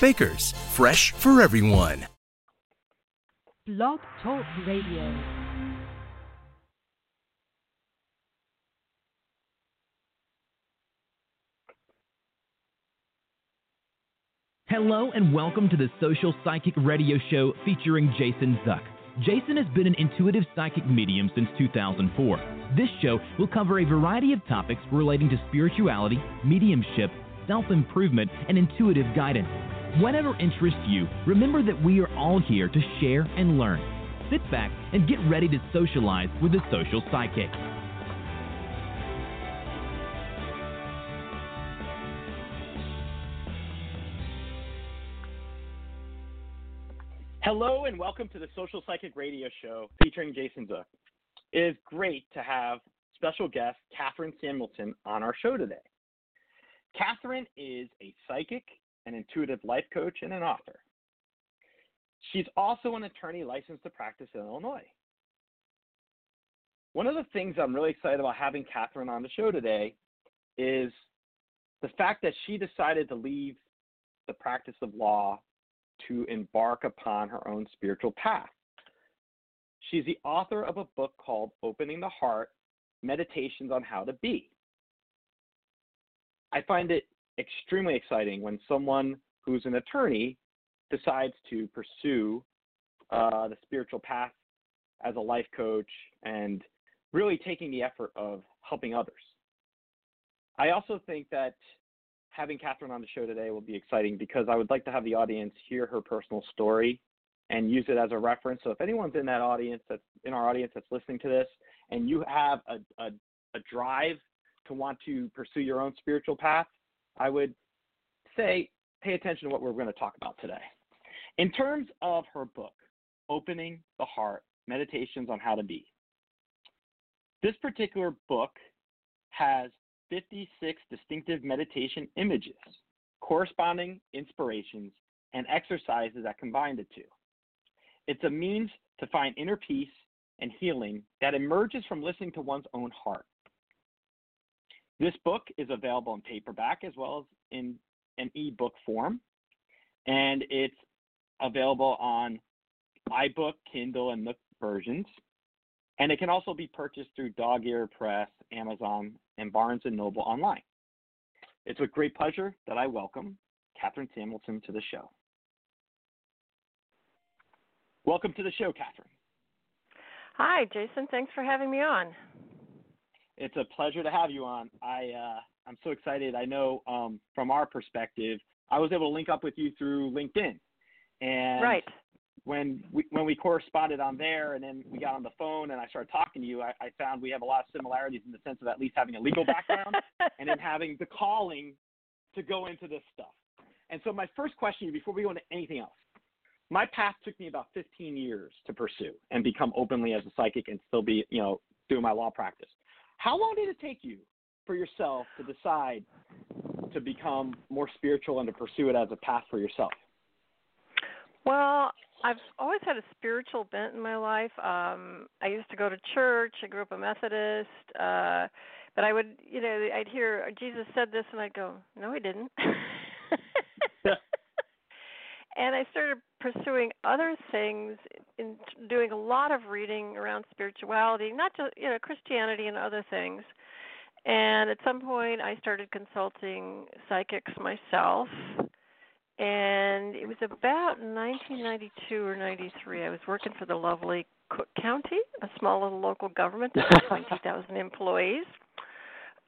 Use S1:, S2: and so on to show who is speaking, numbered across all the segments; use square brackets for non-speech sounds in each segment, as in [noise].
S1: Baker's, fresh for everyone.
S2: Blog Talk Radio.
S3: Hello and welcome to the Social Psychic Radio Show featuring Jason Zuck. Jason has been an intuitive psychic medium since 2004. This show will cover a variety of topics relating to spirituality, mediumship, self improvement, and intuitive guidance. Whatever interests you, remember that we are all here to share and learn. Sit back and get ready to socialize with the social psychic.
S4: Hello and welcome to the Social Psychic Radio Show featuring Jason Zook. It is great to have special guest Kathryn Samuelson on our show today. Kathryn is a psychic, an intuitive life coach, and an author. She's also an attorney licensed to practice in Illinois. One of the things I'm really excited about having Kathryn on the show today is the fact that she decided to leave the practice of law to embark upon her own spiritual path. She's the author of a book called Opening the Heart Meditations on How to Be. I find it extremely exciting when someone who's an attorney decides to pursue uh, the spiritual path as a life coach and really taking the effort of helping others. I also think that having Kathryn on the show today will be exciting because I would like to have the audience hear her personal story and use it as a reference. So if anyone's in that audience that's in our audience that's listening to this and you have a, a, a drive to want to pursue your own spiritual path, I would say pay attention to what we're going to talk about today. In terms of her book, Opening the Heart Meditations on How to Be, this particular book has 56 distinctive meditation images, corresponding inspirations, and exercises that combine the two. It's a means to find inner peace and healing that emerges from listening to one's own heart. This book is available in paperback as well as in an ebook form, and it's available on iBook, Kindle, and Nook versions. And it can also be purchased through Dog Ear Press, Amazon, and Barnes & Noble online. It's with great pleasure that I welcome Kathryn Samuelson to the show. Welcome to the show, Kathryn.
S5: Hi, Jason. Thanks for having me on.
S4: It's a pleasure to have you on. I uh, I'm so excited. I know um, from our perspective, I was able to link up with you through LinkedIn, and
S5: right
S4: when we when we corresponded on there and then we got on the phone and I started talking to you, I, I found we have a lot of similarities in the sense of at least having a legal background [laughs] and then having the calling to go into this stuff. And so my first question before we go into anything else, my path took me about 15 years to pursue and become openly as a psychic and still be, you know, doing my law practice. How long did it take you for yourself to decide to become more spiritual and to pursue it as a path for yourself?
S5: Well, I've always had a spiritual bent in my life. Um I used to go to church. I grew up a Methodist. Uh but I would, you know, I'd hear Jesus said this and I'd go, "No, he didn't." [laughs] [laughs] and I started pursuing other things in doing a lot of reading around spirituality, not just, you know, Christianity and other things. And at some point I started consulting psychics myself and it was about 1992 or 93. I was working for the lovely Cook County, a small little local government that has 20,000 [laughs] employees.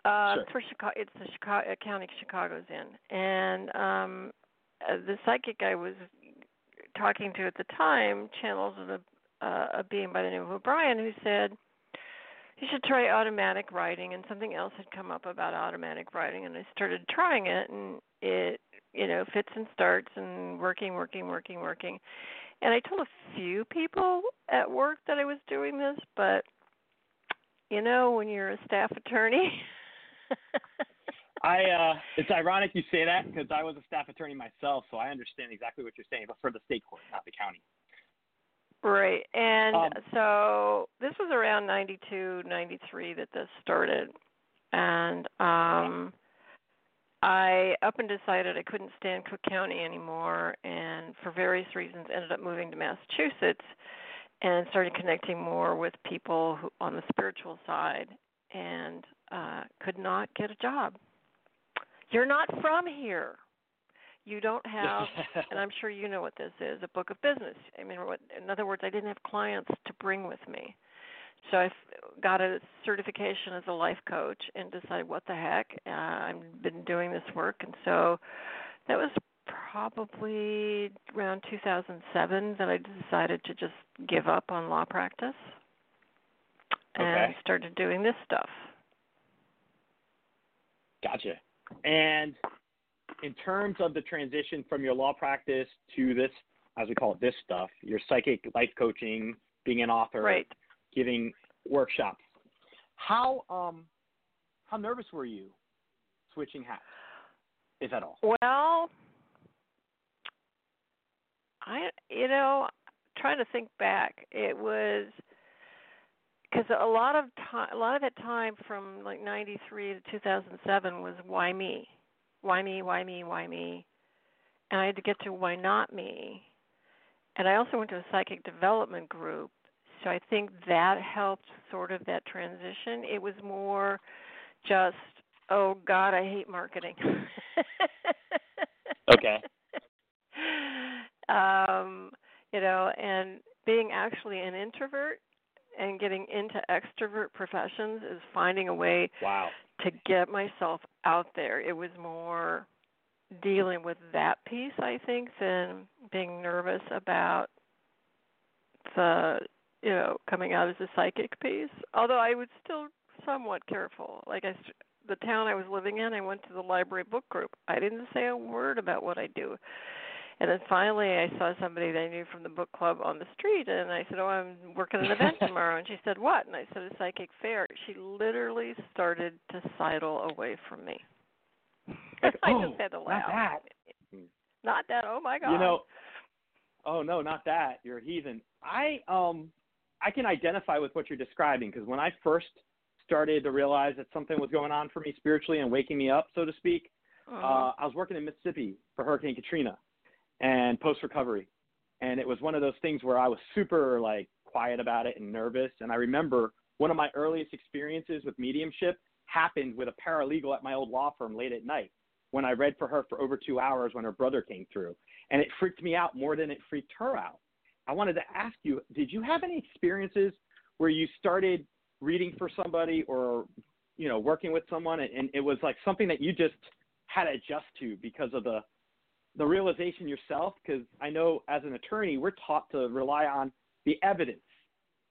S5: Uh,
S4: sure.
S5: It's where Chicago, it's the Chicago county Chicago's in, and um, uh, the psychic I was talking to at the time channels a, uh, a being by the name of O'Brien who said you should try automatic writing, and something else had come up about automatic writing, and I started trying it, and it you know fits and starts and working, working, working, working. And I told a few people at work that I was doing this, but you know, when you're a staff attorney. [laughs]
S4: I uh it's ironic you say that because I was a staff attorney myself, so I understand exactly what you're saying, but for the state court, not the county.
S5: Right. And
S4: Um,
S5: so this was around 92, 93 that this started. And um I up and decided I couldn't stand Cook County anymore and for various reasons ended up moving to Massachusetts and started connecting more with people who, on the spiritual side and uh could not get a job. You're not from here. You don't [laughs] have and I'm sure you know what this is, a book of business. I mean, what, in other words, I didn't have clients to bring with me. So I got a certification as a life coach and decided, what the heck, uh, I've been doing this work. And so that was probably around 2007 that I decided to just give up on law practice and
S4: Okay.
S5: started doing this stuff.
S4: Gotcha. And in terms of the transition from your law practice to this, as we call it, this stuff, your psychic life coaching, being an author,
S5: Right.
S4: giving workshops. How um how nervous were you switching hats, if at all?
S5: Well, I you know, trying to think back, it was because a lot of time, a lot of that time from like '93 to 2007 was why me, why me, why me, why me, and I had to get to why not me, and I also went to a psychic development group, so I think that helped sort of that transition. It was more just, oh God, I hate marketing. [laughs]
S4: Okay.
S5: um, you know, and being actually an introvert and getting into extrovert professions is finding a way
S4: Wow.
S5: to get myself out there. It was more dealing with that piece, I think, than being nervous about the, you know, coming out as a psychic piece. Although I was still somewhat careful. Like I, the town I was living in, I went to the library book group. I didn't say a word about what I do. And then finally, I saw somebody that I knew from the book club on the street, and I said, "Oh, I'm working an event [laughs] tomorrow." And she said, "What?" And I said, "A psychic fair." She literally started to sidle away from me. [laughs]
S4: Like,
S5: I
S4: "Oh,
S5: just had to laugh.
S4: not that."
S5: Not that. Oh my God.
S4: You know, oh no, not that. You're a heathen. I um, I can identify with what you're describing because when I first started to realize that something was going on for me spiritually and waking me up, so to speak,
S5: Mhm.
S4: uh, I was working in Mississippi for Hurricane Katrina and post recovery, and it was one of those things where I was super like quiet about it and nervous. And I remember one of my earliest experiences with mediumship happened with a paralegal at my old law firm late at night when I read for her for over two hours when her brother came through, and it freaked me out more than it freaked her out. I wanted to ask you, did you have any experiences where you started reading for somebody or you know working with someone and, and it was like something that you just had to adjust to because of the the realization yourself because i know as an attorney we're taught to rely on the evidence.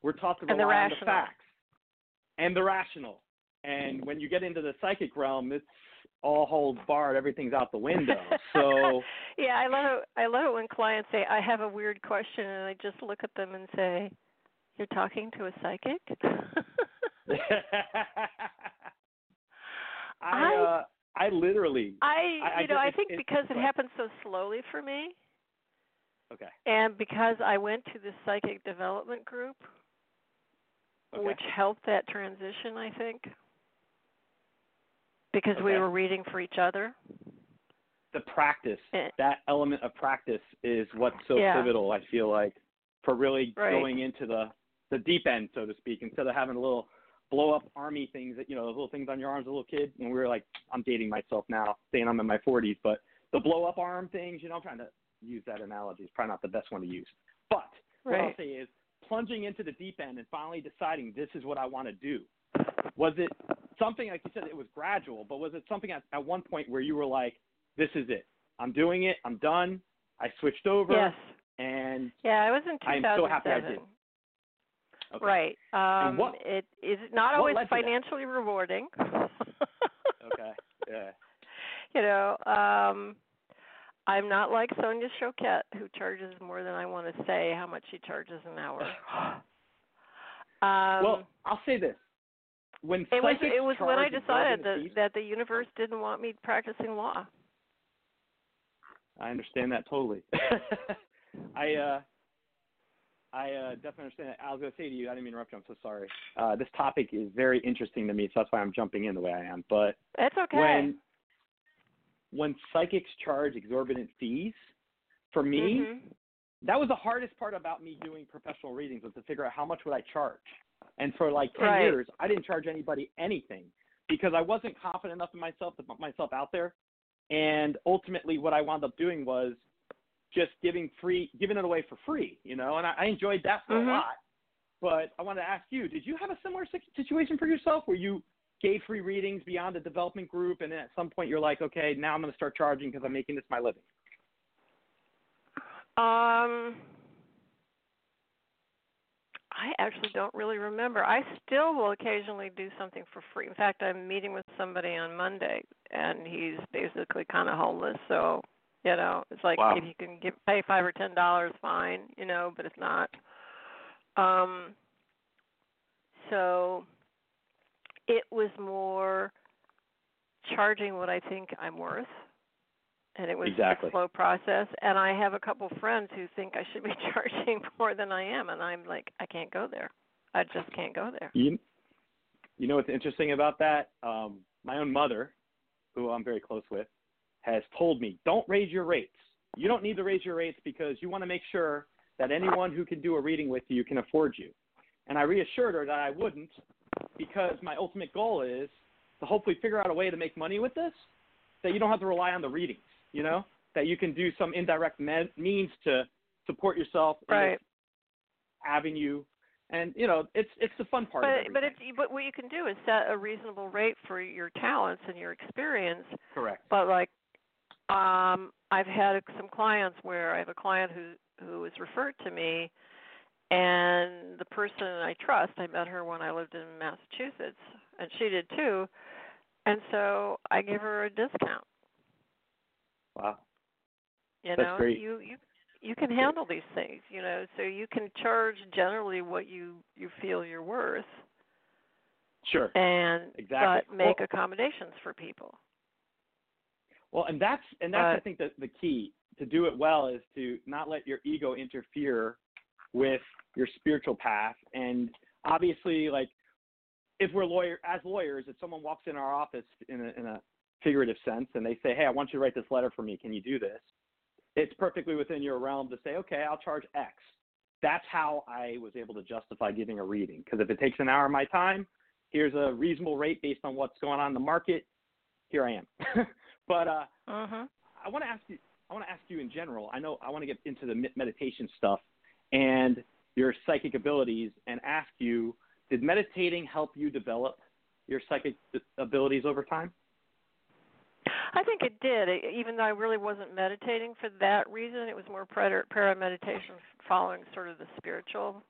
S4: We're taught to
S5: And the
S4: rely on the facts and the rational. And when you get into the psychic realm it's all holds barred. Everything's out the window. So [laughs]
S5: yeah, I love it. I love it when clients say, "I have a weird question," and I just look at them and say, "You're talking to a psychic." [laughs] [laughs]
S4: I uh, I literally
S5: I,
S4: I-
S5: you know, I think
S4: it-
S5: because it happened so slowly for me,
S4: okay
S5: and because I went to the psychic development group,
S4: okay
S5: which helped that transition, I think, because we were reading for each other.
S4: the practice
S5: Eh.
S4: that element of practice is what's so
S5: Yeah.
S4: pivotal i feel like for really
S5: Right.
S4: going into the the deep end so to speak instead of having a little blow up army things that you know those little things on your arms as a little kid and we were like i'm dating myself now saying i'm in my 40s but the blow up arm things you know i'm trying to use that analogy It's probably not the best one to use but what i'll
S5: Right.
S4: say is plunging into the deep end and finally deciding this is what i want to do was it something like you said it was gradual but was it something at, at one point where you were like this is it i'm doing it i'm done i switched over
S5: Yes.
S4: and
S5: Yeah, I was in 2007.
S4: I'm so happy I did. Okay.
S5: Right. Um,
S4: what-
S5: it is not always
S4: led to that?
S5: financially rewarding.
S4: okay yeah [laughs]
S5: you know, um I'm not like Sonia Choquette, who charges more than I want to say how much she charges an hour. [sighs] um,
S4: well, I'll say this: when
S5: it was it was when I decided that that the universe didn't want me practicing law.
S4: I understand that totally. [laughs] I uh I uh, definitely understand. That. I was going to say to you, I didn't mean to interrupt you. I'm so sorry. Uh, this topic is very interesting to me, so that's why I'm jumping in the way I am. But
S5: That's okay.
S4: when when psychics charge exorbitant fees, for me,
S5: Mhm.
S4: that was the hardest part about me doing professional readings was to figure out how much would I charge. And for like 10
S5: Right.
S4: years, I didn't charge anybody anything because I wasn't confident enough in myself to put myself out there. And ultimately, what I wound up doing was just giving free, giving it away for free, you know. And I, I enjoyed that for
S5: Mhm.
S4: a lot. But I wanted to ask you: Did you have a similar situation for yourself where you gave free readings beyond the development group, and then at some point you're like, okay, now I'm going to start charging because I'm making this my living?
S5: Um, I actually don't really remember. I still will occasionally do something for free. In fact, I'm meeting with somebody on Monday, and he's basically kind of homeless. So, you know, it's like
S4: Wow.
S5: if you can give pay five or ten dollars, fine. You know, but if not, um, so it was more charging what I think I'm worth and it was
S4: Exactly.
S5: a slow process. And I have a couple friends who think I should be [laughs] charging more than I am, and I'm like, I can't go there. I just can't go there.
S4: You, you know what's interesting about that? Um, my own mother, who I'm very close with, has told me, don't raise your rates. You don't need to raise your rates because you want to make sure that anyone who can do a reading with you can afford you. And I reassured her that I wouldn't because my ultimate goal is to hopefully figure out a way to make money with this that you don't have to rely on the readings, you know, that you can do some indirect me- means to support yourself
S5: Right.
S4: avenue. And you know, it's it's the fun part of
S5: But but if you, but what you can do is set a reasonable rate for your talents and your experience.
S4: correct.
S5: But like, um, I've had some clients where I have a client who who was referred to me, and the person I trust, I met her when I lived in Massachusetts, and she did too, and so I gave her a discount.
S4: Wow.
S5: You
S4: That's
S5: know,
S4: great.
S5: you you you can handle these things, you know, so you can charge generally what you you feel you're worth,
S4: Sure.
S5: and
S4: Exactly.
S5: but make
S4: Well-
S5: accommodations for people.
S4: Well, and that's and that's I think the the key to do it well is to not let your ego interfere with your spiritual path. And obviously, like if we're lawyer as lawyers, if someone walks in our office in a in a figurative sense and they say, "Hey, I want you to write this letter for me. Can you do this?" It's perfectly within your realm to say, "Okay, I'll charge X." That's how I was able to justify giving a reading because if it takes an hour of my time, here's a reasonable rate based on what's going on in the market. Here I am. [laughs] but uh,
S5: Mhm.
S4: I want to ask you. I want to ask you in general. I know I want to get into the meditation stuff and your psychic abilities, and ask you: Did meditating help you develop your psychic abilities over time?
S5: I think it did. Even though I really wasn't meditating for that reason, it was more para meditation following sort of the spiritual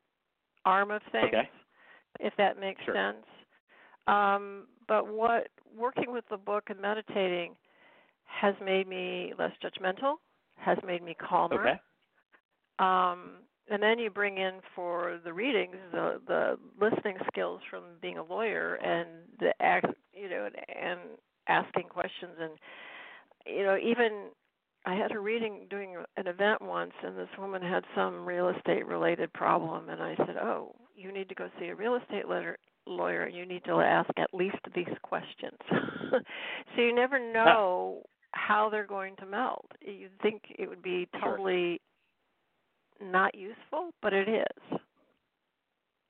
S5: arm of things,
S4: Okay.
S5: if that makes
S4: Sure.
S5: sense. Um, but what working with the book and meditating has made me less judgmental, has made me calmer.
S4: Okay.
S5: Um, and then you bring in for the readings the the listening skills from being a lawyer and the act you know and, asking questions. And you know even I had a reading doing an event once and this woman had some real estate related problem. And I said oh you need to go see a real estate lawyer lawyer. And you need to ask at least these questions. [laughs] So you never know how they're going to meld you'd think it would be
S4: Sure.
S5: totally not useful, but it is.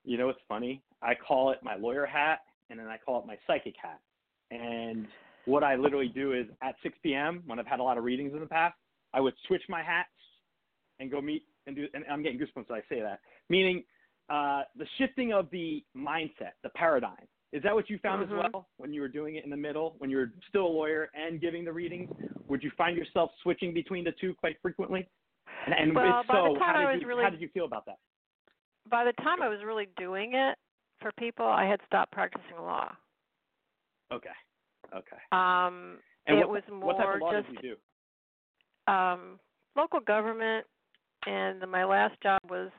S4: You know what's funny? I call it my lawyer hat, and then I call it my psychic hat. And what I literally do is at 6 p.m. when I've had a lot of readings in the past, I would switch my hats and go meet and do. And I'm getting goosebumps as I say that. Meaning, uh, the shifting of the mindset, the paradigm. Is that what you found
S5: Mhm.
S4: as well when you were doing it in the middle, when you were still a lawyer and giving the readings? Would you find yourself switching between the two quite frequently? And, and
S5: Well,
S4: if
S5: by the
S4: so,
S5: time
S4: how
S5: I
S4: did
S5: was
S4: you
S5: really-
S4: how did you feel about that?
S5: By the time I was really doing it for people, I had stopped practicing law.
S4: Okay. Okay.
S5: Um,
S4: And
S5: it
S4: what,
S5: was
S4: what type
S5: more
S4: of law
S5: just
S4: did you do?
S5: um, local government, and my last job was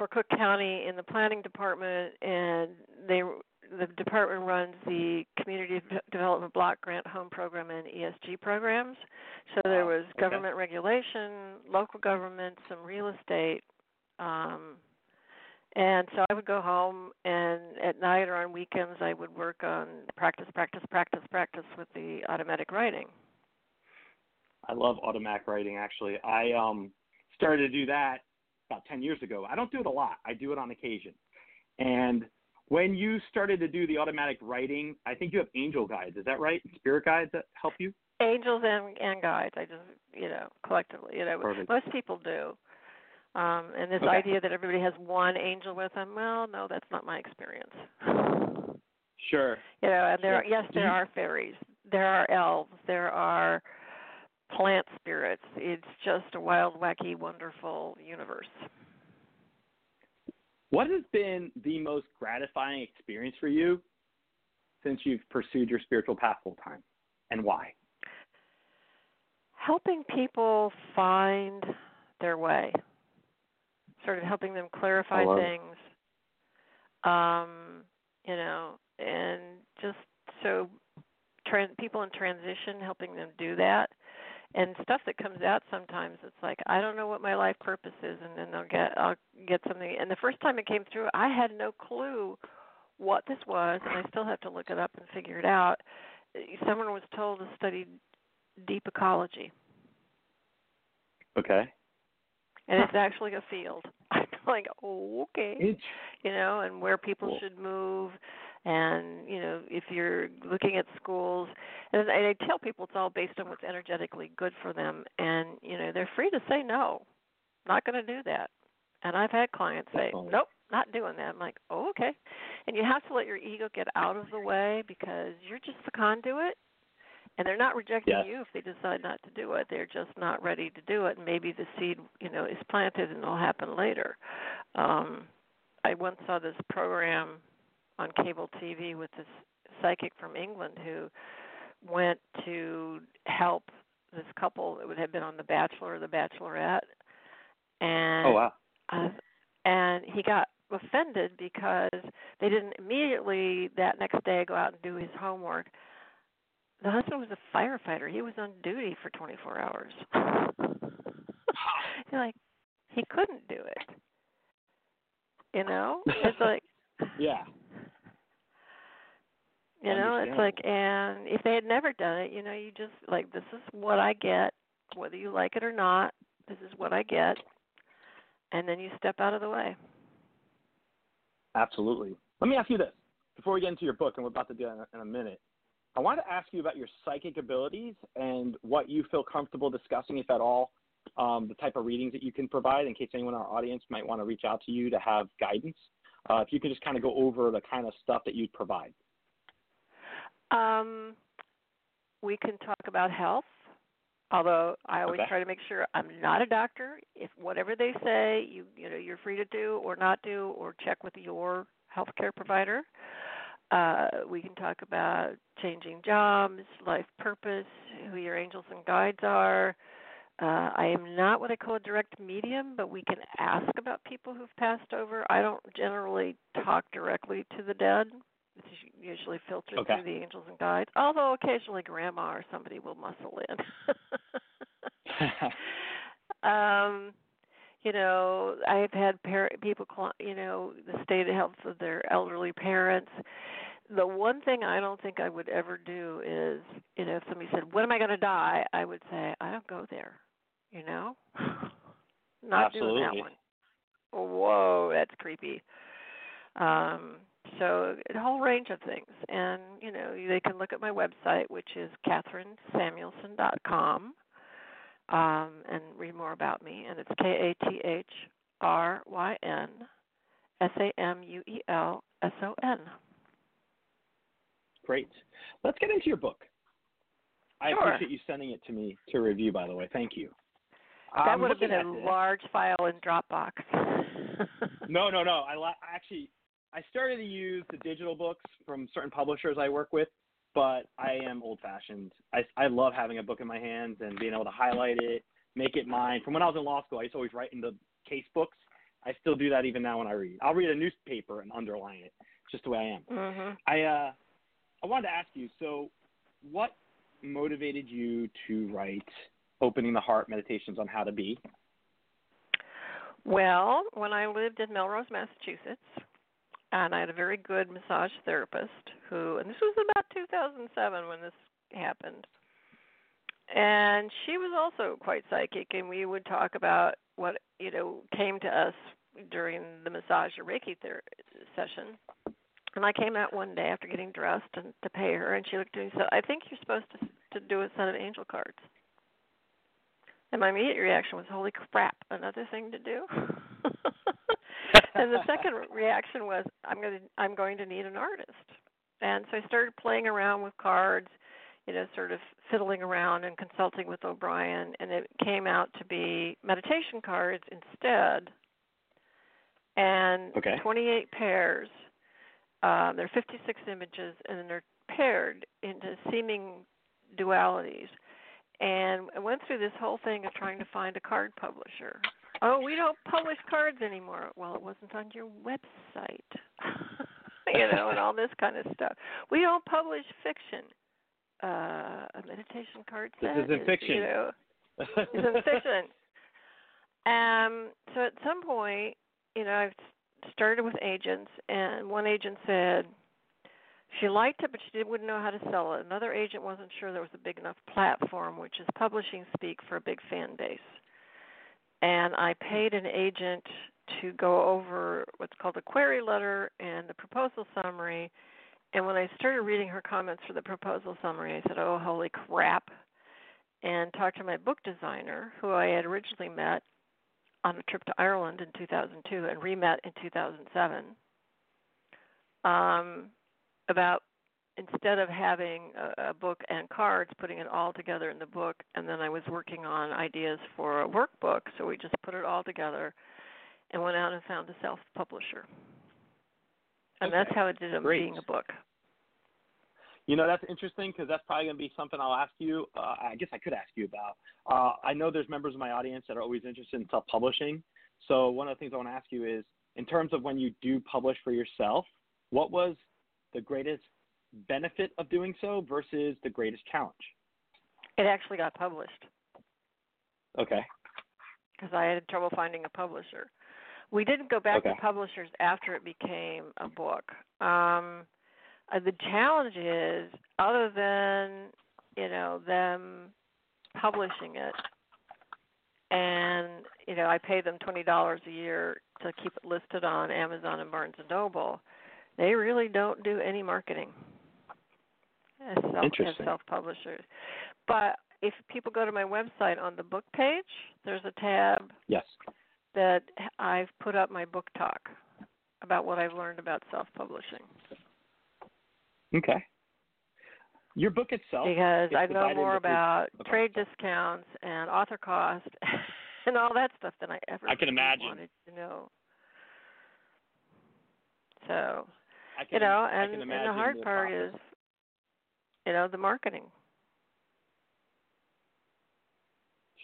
S5: for Cook County in the planning department, and they the department runs the community development block grant home program and ESG programs. So there was
S4: okay.
S5: government regulation, local government, some real estate. Um, and so I would go home, and at night or on weekends, I would work on practice, practice, practice, practice with the automatic writing.
S4: I love automatic writing. Actually, I um started to do that about ten years ago. I don't do it a lot. I do it on occasion. And when you started to do the automatic writing, I think you have angel guides. Is that right? Spirit guides that help you?
S5: Angels and and guides. I just you know collectively, you know,
S4: Perfect.
S5: most people do. Um, and this
S4: Okay.
S5: idea that everybody has one angel with them, well, no, that's not my experience.
S4: Sure.
S5: You know, and there,
S4: Sure.
S5: are, yes, there are fairies, there are elves, there are plant spirits. It's just a wild, wacky, wonderful universe.
S4: What has been the most gratifying experience for you since you've pursued your spiritual path full time, and why?
S5: Helping people find their way, sort of helping them clarify
S4: it.
S5: things. Um, you know, and just so tran- people in transition, helping them do that. And stuff that comes out sometimes, it's like I don't know what my life purpose is, and then they'll get I'll get something. And the first time it came through, I had no clue what this was, and I still have to look it up and figure it out. Someone was told to study deep ecology,
S4: Okay.
S5: and it's actually a field. [laughs] I'm like, oh, okay.
S4: It's
S5: you know, and where people
S4: Cool.
S5: should move. And you know, if you're looking at schools, and I I tell people it's all based on what's energetically good for them, and you know, they're free to say no, not going to do that. And I've had clients say, nope, not doing that. I'm like, oh, okay. And you have to let your ego get out of the way because you're just the conduit, and they're not rejecting
S4: Yes.
S5: you if they decide not to do it. They're just not ready to do it. And maybe the seed, you know, is planted and it'll happen later. Um, I once saw this program on cable TV with this psychic from England who went to help this couple that would have been on The Bachelor or The Bachelorette, and
S4: oh wow.
S5: uh, and he got offended because they didn't immediately that next day go out and do his homework. The husband was a firefighter. He was on duty for 24 hours. [laughs] You're like, he couldn't do it. You know, [laughs] it's like
S4: Yeah.
S5: You know, it's like, and if they had never done it, you know, you just like, this is what I get, whether you like it or not. This is what I get, and then you step out of the way.
S4: Absolutely. Let me ask you this before we get into your book, and we're about to do that in a minute. I wanted to ask you about your psychic abilities and what you feel comfortable discussing, if at all, um, the type of readings that you can provide in case anyone in our audience might want to reach out to you to have guidance. Uh, if you could just kind of go over the kind of stuff that you'd provide.
S5: Um, we can talk about health, although I always
S4: Okay.
S5: try to make sure I'm not a doctor. If whatever they say, you you know, you're free to do or not do, or check with your healthcare provider. Uh, we can talk about changing jobs, life purpose, who your angels and guides are. Uh, I am not what I call a direct medium, but we can ask about people who've passed over. I don't generally talk directly to the dead. It's usually filtered
S4: Okay.
S5: through the angels and guides, although occasionally grandma or somebody will muscle in. [laughs] [laughs] um, you know, I've had par- people, cl- you know, the state of health of their elderly parents. The one thing I don't think I would ever do is, you know, if somebody said, "When am I going to die?" I would say, "I don't go there." You know, not doing that
S4: Absolutely.
S5: one. Whoa, that's creepy. Um, so a whole range of things, and you know, they can look at my website, which is kathrynsamuelson.com um, and read more about me. And it's K A T H R Y N S A M U E L S O N.
S4: Great. Let's get into your book. I
S5: Sure.
S4: appreciate you sending it to me to review, by the way. Thank you.
S5: That
S4: I'm
S5: would have been a
S4: looking at this.
S5: large file in Dropbox. [laughs]
S4: No, no, no. I li- actually I started to use the digital books from certain publishers I work with, but I am old fashioned. I I love having a book in my hands and being able to highlight it, make it mine. From when I was in law school, I used to always write in the case books. I still do that even now when I read. I'll read a newspaper and underline it, just the way I am.
S5: Mhm.
S4: I uh, I wanted to ask you. So, what motivated you to write "Opening the Heart: Meditations on How to Be"?
S5: Well, when I lived in Melrose, Massachusetts, and I had a very good massage therapist who, and this was about 2007 when this happened. And she was also quite psychic, and we would talk about what you know came to us during the massage or Reiki ther- session. And I came out one day after getting dressed and to pay her, and she looked at me and said, "I think you're supposed to to do a set of angel cards." And my immediate reaction was, "Holy crap! Another thing to do." [laughs] and the second reaction was, "I'm going to I'm going to need an artist." And so I started playing around with cards, you know, sort of fiddling around and consulting with O'Brien, and it came out to be meditation cards instead. And
S4: Okay.
S5: 28 pairs. Um, there are 56 images, and they're paired into seeming dualities. And I went through this whole thing of trying to find a card publisher. Oh, we don't publish cards anymore. Well, it wasn't on your website. [laughs] you know, and all this kind of stuff. We don't publish fiction. Uh, a meditation card set.
S4: This isn't
S5: is,
S4: fiction.
S5: You know, [laughs] isn't fiction. Um, so at some point, you know, I've started with agents, and one agent said she liked it, but she didn't, wouldn't know how to sell it. Another agent wasn't sure there was a big enough platform, which is publishing speak for a big fan base. And I paid an agent to go over what's called the query letter and the proposal summary. And when I started reading her comments for the proposal summary, I said, "Oh, holy crap!" And talked to my book designer, who I had originally met on a trip to Ireland in 2002 and re-met in 2007 um, about instead of having a, a book and cards, putting it all together in the book, and then I was working on ideas for a workbook, so we just put it all together and went out and found a self-publisher, and that's how it did up
S4: great.
S5: being a book.
S4: You know, that's interesting because that's probably going to be something I'll ask you. Uh, I guess I could ask you about. Uh, I know there's members of my audience that are always interested in self publishing. So, one of the things I want to ask you is in terms of when you do publish for yourself, what was the greatest benefit of doing so versus the greatest challenge?
S5: It actually got published.
S4: Okay.
S5: because I had trouble finding a publisher. We didn't go back
S4: Okay.
S5: to publishers after it became a book. Um, uh, the challenge is, other than you know them publishing it, and you know I pay them twenty dollars a year to keep it listed on Amazon and Barnes and Noble. They really don't do any marketing as self as self publishers. But if people go to my website on the book page, there's a tab
S4: Yes.
S5: that I've put up my book talk about what I've learned about self publishing
S4: Okay. Your book itself.
S5: because I know more about
S4: okay.
S5: trade discounts and author cost [laughs] and all that stuff than I ever
S4: I can
S5: really
S4: imagine.
S5: wanted to know. So
S4: I can,
S5: you know, and, and the hard part
S4: process.
S5: is, you know, the marketing.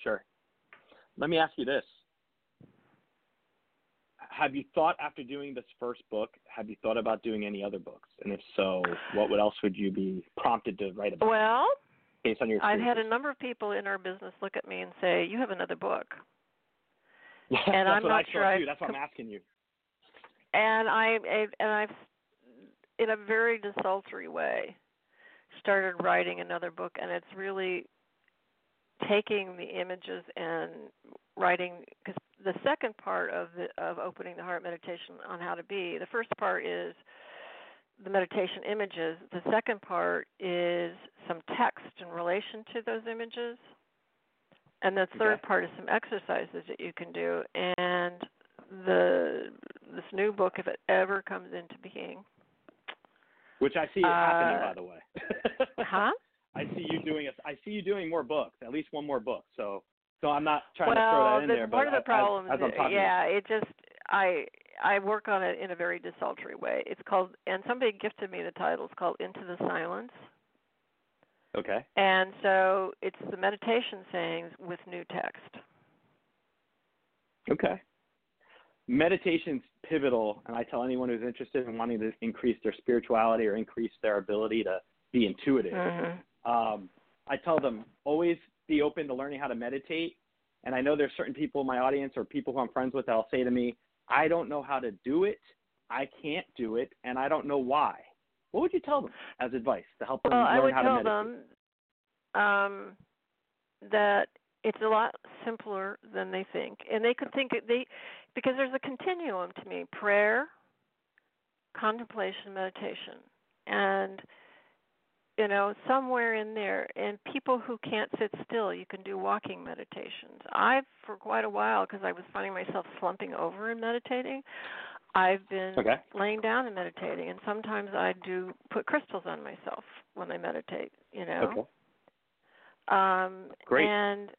S4: Sure. Let me ask you this. Have you thought after doing this first book, have you thought about doing any other books? And if so, what would else would you be prompted to write about
S5: Well,
S4: based on your
S5: I've had a number of people in our business look at me and say, "You have another book," [laughs]
S4: That's
S5: and I'm not
S4: I
S5: sure
S4: too. That's what I'm asking you.
S5: and I I- and I've in a very desultory way started writing another book, and it's really taking the images and writing because the second part of the of opening the heart meditation on how to be the first part is the meditation images. The second part is some text in relation to those images. And the third
S4: Okay.
S5: part is some exercises that you can do. And the this new book if it ever comes into being
S4: Which I see it happening,
S5: Uh,
S4: by the way.
S5: huh [laughs]
S4: I see you doing a, I see you doing more books, at least one more book. So, so I'm not trying
S5: well,
S4: to throw that in
S5: the,
S4: there, but
S5: one of the
S4: as-
S5: problems,
S4: as, as I'm
S5: yeah, it just I I work on it in a very desultory way. It's called, and somebody gifted me the title. It's called Into the Silence,
S4: Okay.
S5: And so it's the meditation sayings with new text.
S4: Okay. Meditation's pivotal, and I tell anyone who's interested in wanting to increase their spirituality or increase their ability to be intuitive.
S5: Mm-hmm.
S4: Um, I tell them always be open to learning how to meditate. And I know there's certain people in my audience or people who I'm friends with that'll say to me, I don't know how to do it, I can't do it, and I don't know why. What would you tell them as advice to help them
S5: well,
S4: learn
S5: would
S4: how to meditate?
S5: I tell them um, that it's a lot simpler than they think, and they could think it, they because there's a continuum to me: prayer, contemplation, meditation, and you know somewhere in there. And people who can't sit still, you can do walking meditations. I've for quite a while because I was finding myself slumping over and meditating. I've been
S4: Okay.
S5: laying down and meditating, and sometimes I do put crystals on myself when I meditate. You know.
S4: Okay.
S5: Um,
S4: Great.
S5: And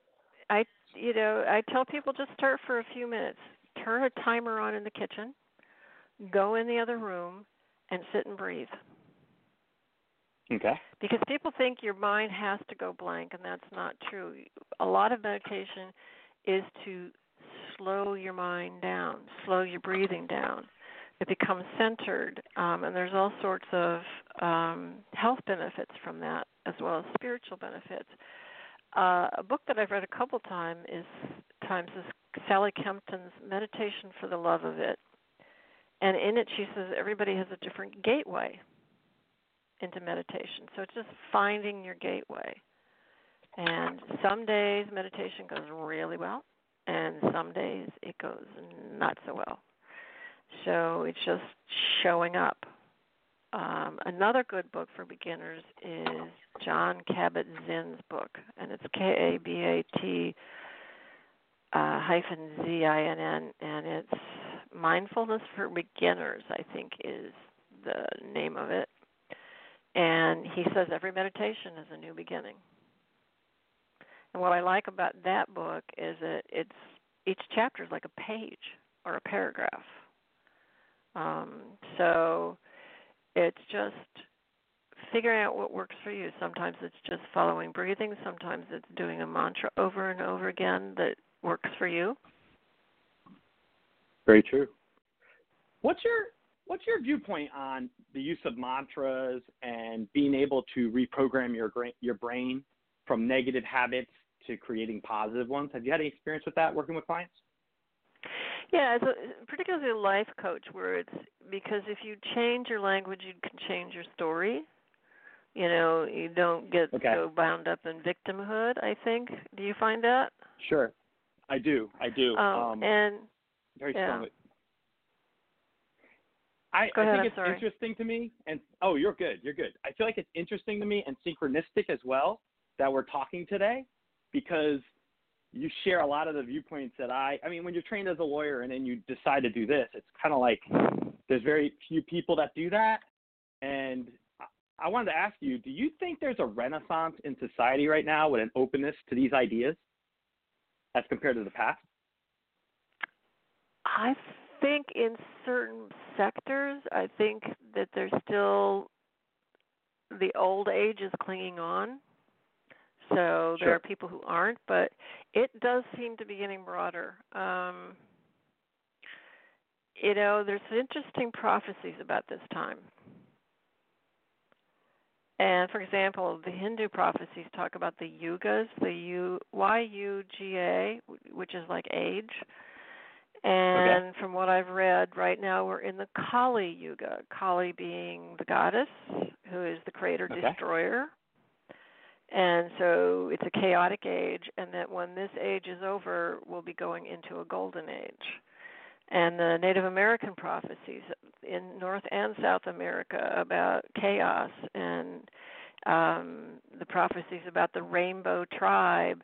S5: I, you know, I tell people just start for a few minutes. Turn a timer on in the kitchen. Go in the other room and sit and breathe.
S4: Okay.
S5: Because people think your mind has to go blank, and that's not true. A lot of meditation is to slow your mind down, slow your breathing down. It becomes centered, um, and there's all sorts of um, health benefits from that, as well as spiritual benefits. Uh, a book that I've read a couple times is times is Sally Kempton's Meditation for the Love of It, and in it she says everybody has a different gateway into meditation. So it's just finding your gateway. And some days meditation goes really well, and some days it goes not so well. So it's just showing up. Um, another good book for beginners is Jon Kabat Zinn's book, and it's K A B A T uh, hyphen Z I N N, and it's Mindfulness for Beginners, I think is the name of it. And he says every meditation is a new beginning. And what I like about that book is that it's each chapter is like a page or a paragraph. Um, so it's just figuring out what works for you. Sometimes it's just following breathing, sometimes it's doing a mantra over and over again that works for you.
S4: Very true. What's your what's your viewpoint on the use of mantras and being able to reprogram your your brain from negative habits to creating positive ones? Have you had any experience with that working with clients?
S5: Yeah, so particularly a life coach, where it's because if you change your language, you can change your story. You know, you don't get
S4: Okay.
S5: so bound up in victimhood. I think. Do you find that?
S4: Sure, I do. I do.
S5: Um, and
S4: very
S5: yeah.
S4: strongly. I,
S5: ahead,
S4: think
S5: I'm
S4: it's
S5: sorry.
S4: interesting to me, and oh, you're good. You're good. I feel like it's interesting to me and synchronistic as well that we're talking today, because you share a lot of the viewpoints that I. I mean, when you're trained as a lawyer and then you decide to do this, it's kind of like there's very few people that do that, and I wanted to ask you: Do you think there's a renaissance in society right now with an openness to these ideas, as compared to the past?
S5: I think in certain sectors, I think that there's still the old age is clinging on. So there
S4: Sure.
S5: are people who aren't, but it does seem to be getting broader. Um, you know, there's interesting prophecies about this time. And for example, the Hindu prophecies talk about the yugas, the U Y U G A, which is like age. And from what I've read, right now we're in the Kali Yuga. Kali being the goddess, who is the creator
S4: Okay.
S5: destroyer. And so it's a chaotic age, and that when this age is over, we'll be going into a golden age. And the Native American prophecies in North and South America about chaos, and um, the prophecies about the rainbow tribe,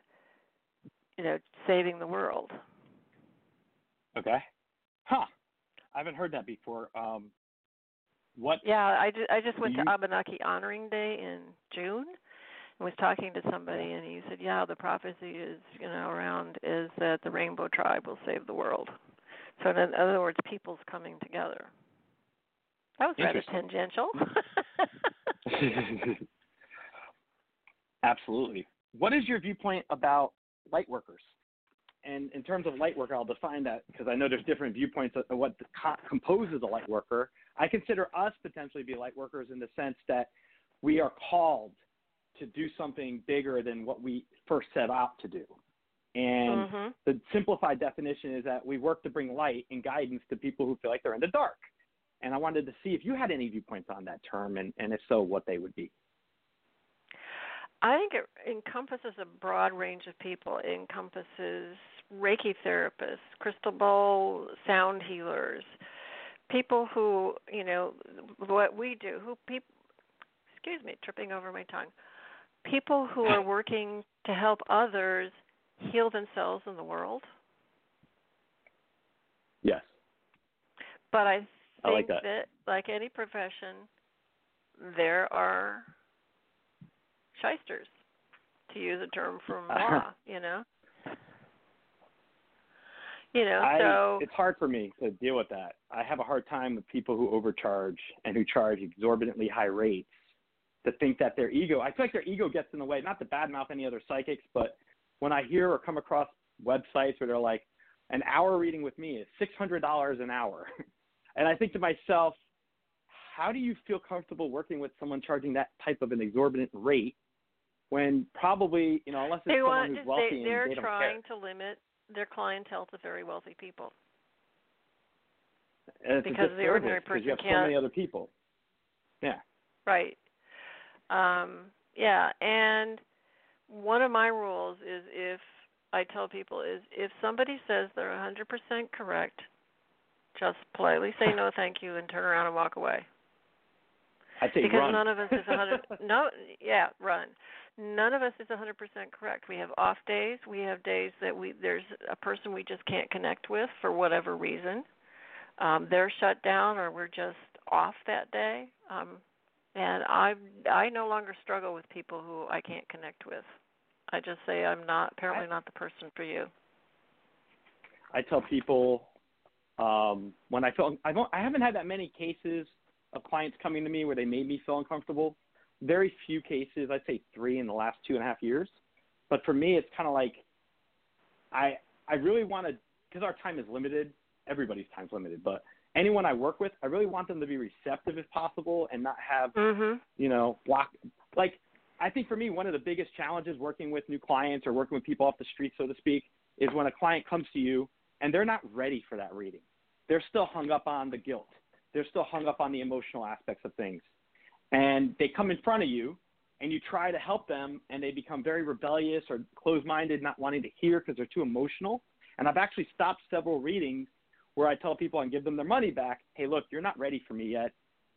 S5: you know, saving the world.
S4: Okay. Huh. I haven't heard that before. Um, what?
S5: Yeah, I just, I just went
S4: You-
S5: to Abenaki Honoring Day in June and was talking to somebody, and he said, "Yeah, the prophecy is, you know, around is that the Rainbow Tribe will save the world." So, in other words, people's coming together. That was rather tangential. [laughs] [laughs]
S4: Absolutely. What is your viewpoint about light workers? And in terms of light worker, I'll define that because I know there's different viewpoints of what co- composes a light worker. I consider us potentially be light workers in the sense that we are called to do something bigger than what we first set out to do. And
S5: Mhm.
S4: the simplified definition is that we work to bring light and guidance to people who feel like they're in the dark. And I wanted to see if you had any viewpoints on that term, and, and if so, what they would be.
S5: I think it encompasses a broad range of people. It encompasses Reiki therapists, crystal ball sound healers, people who, you know, what we do, who people excuse me, tripping over my tongue. People who are [laughs] working to help others heal themselves in the world.
S4: Yes.
S5: But I
S4: I like that.
S5: like any profession, there are shysters, to use a term from uh-huh. law, you know. You know,
S4: I,
S5: so
S4: it's hard for me to deal with that. I have a hard time with people who overcharge and who charge exorbitantly high rates to think that their ego, I feel like their ego gets in the way, not to badmouth any other psychics, but when I hear or come across websites where they're like, an hour reading with me is $600 an hour. [laughs] and I think to myself, how do you feel comfortable working with someone charging that type of an exorbitant rate when probably, you know, unless it's
S5: they
S4: someone
S5: want
S4: who's wealthy
S5: they,
S4: and
S5: they're
S4: they don't
S5: trying
S4: care.
S5: to limit their clientele to very wealthy people.
S4: And it's
S5: because the ordinary person
S4: you have so
S5: can't-
S4: many other people. Yeah.
S5: Right. Um, yeah, and one of my rules is if I tell people is if somebody says they're 100% correct, just politely say no, thank you, and turn around and walk away.
S4: I'd say
S5: because
S4: run.
S5: none of us is a 100. [laughs] no, yeah, run. None of us is a 100% correct. We have off days. We have days that we there's a person we just can't connect with for whatever reason. Um, they're shut down, or we're just off that day. Um, and I I no longer struggle with people who I can't connect with. I just say I'm not apparently not the person for you.
S4: I tell people um, when I feel I don't I haven't had that many cases of clients coming to me where they made me feel uncomfortable. Very few cases. I'd say three in the last two and a half years. But for me, it's kind of like I I really want to because our time is limited. Everybody's time's limited, but anyone I work with, I really want them to be receptive if possible and not have
S5: Mhm.
S4: you know, block like I think for me one of the biggest challenges working with new clients or working with people off the street, so to speak, is when a client comes to you and they're not ready for that reading. They're still hung up on the guilt. They're still hung up on the emotional aspects of things. And they come in front of you and you try to help them and they become very rebellious or closed minded, not wanting to hear because they're too emotional. And I've actually stopped several readings where I tell people and give them their money back, hey, look, you're not ready for me yet.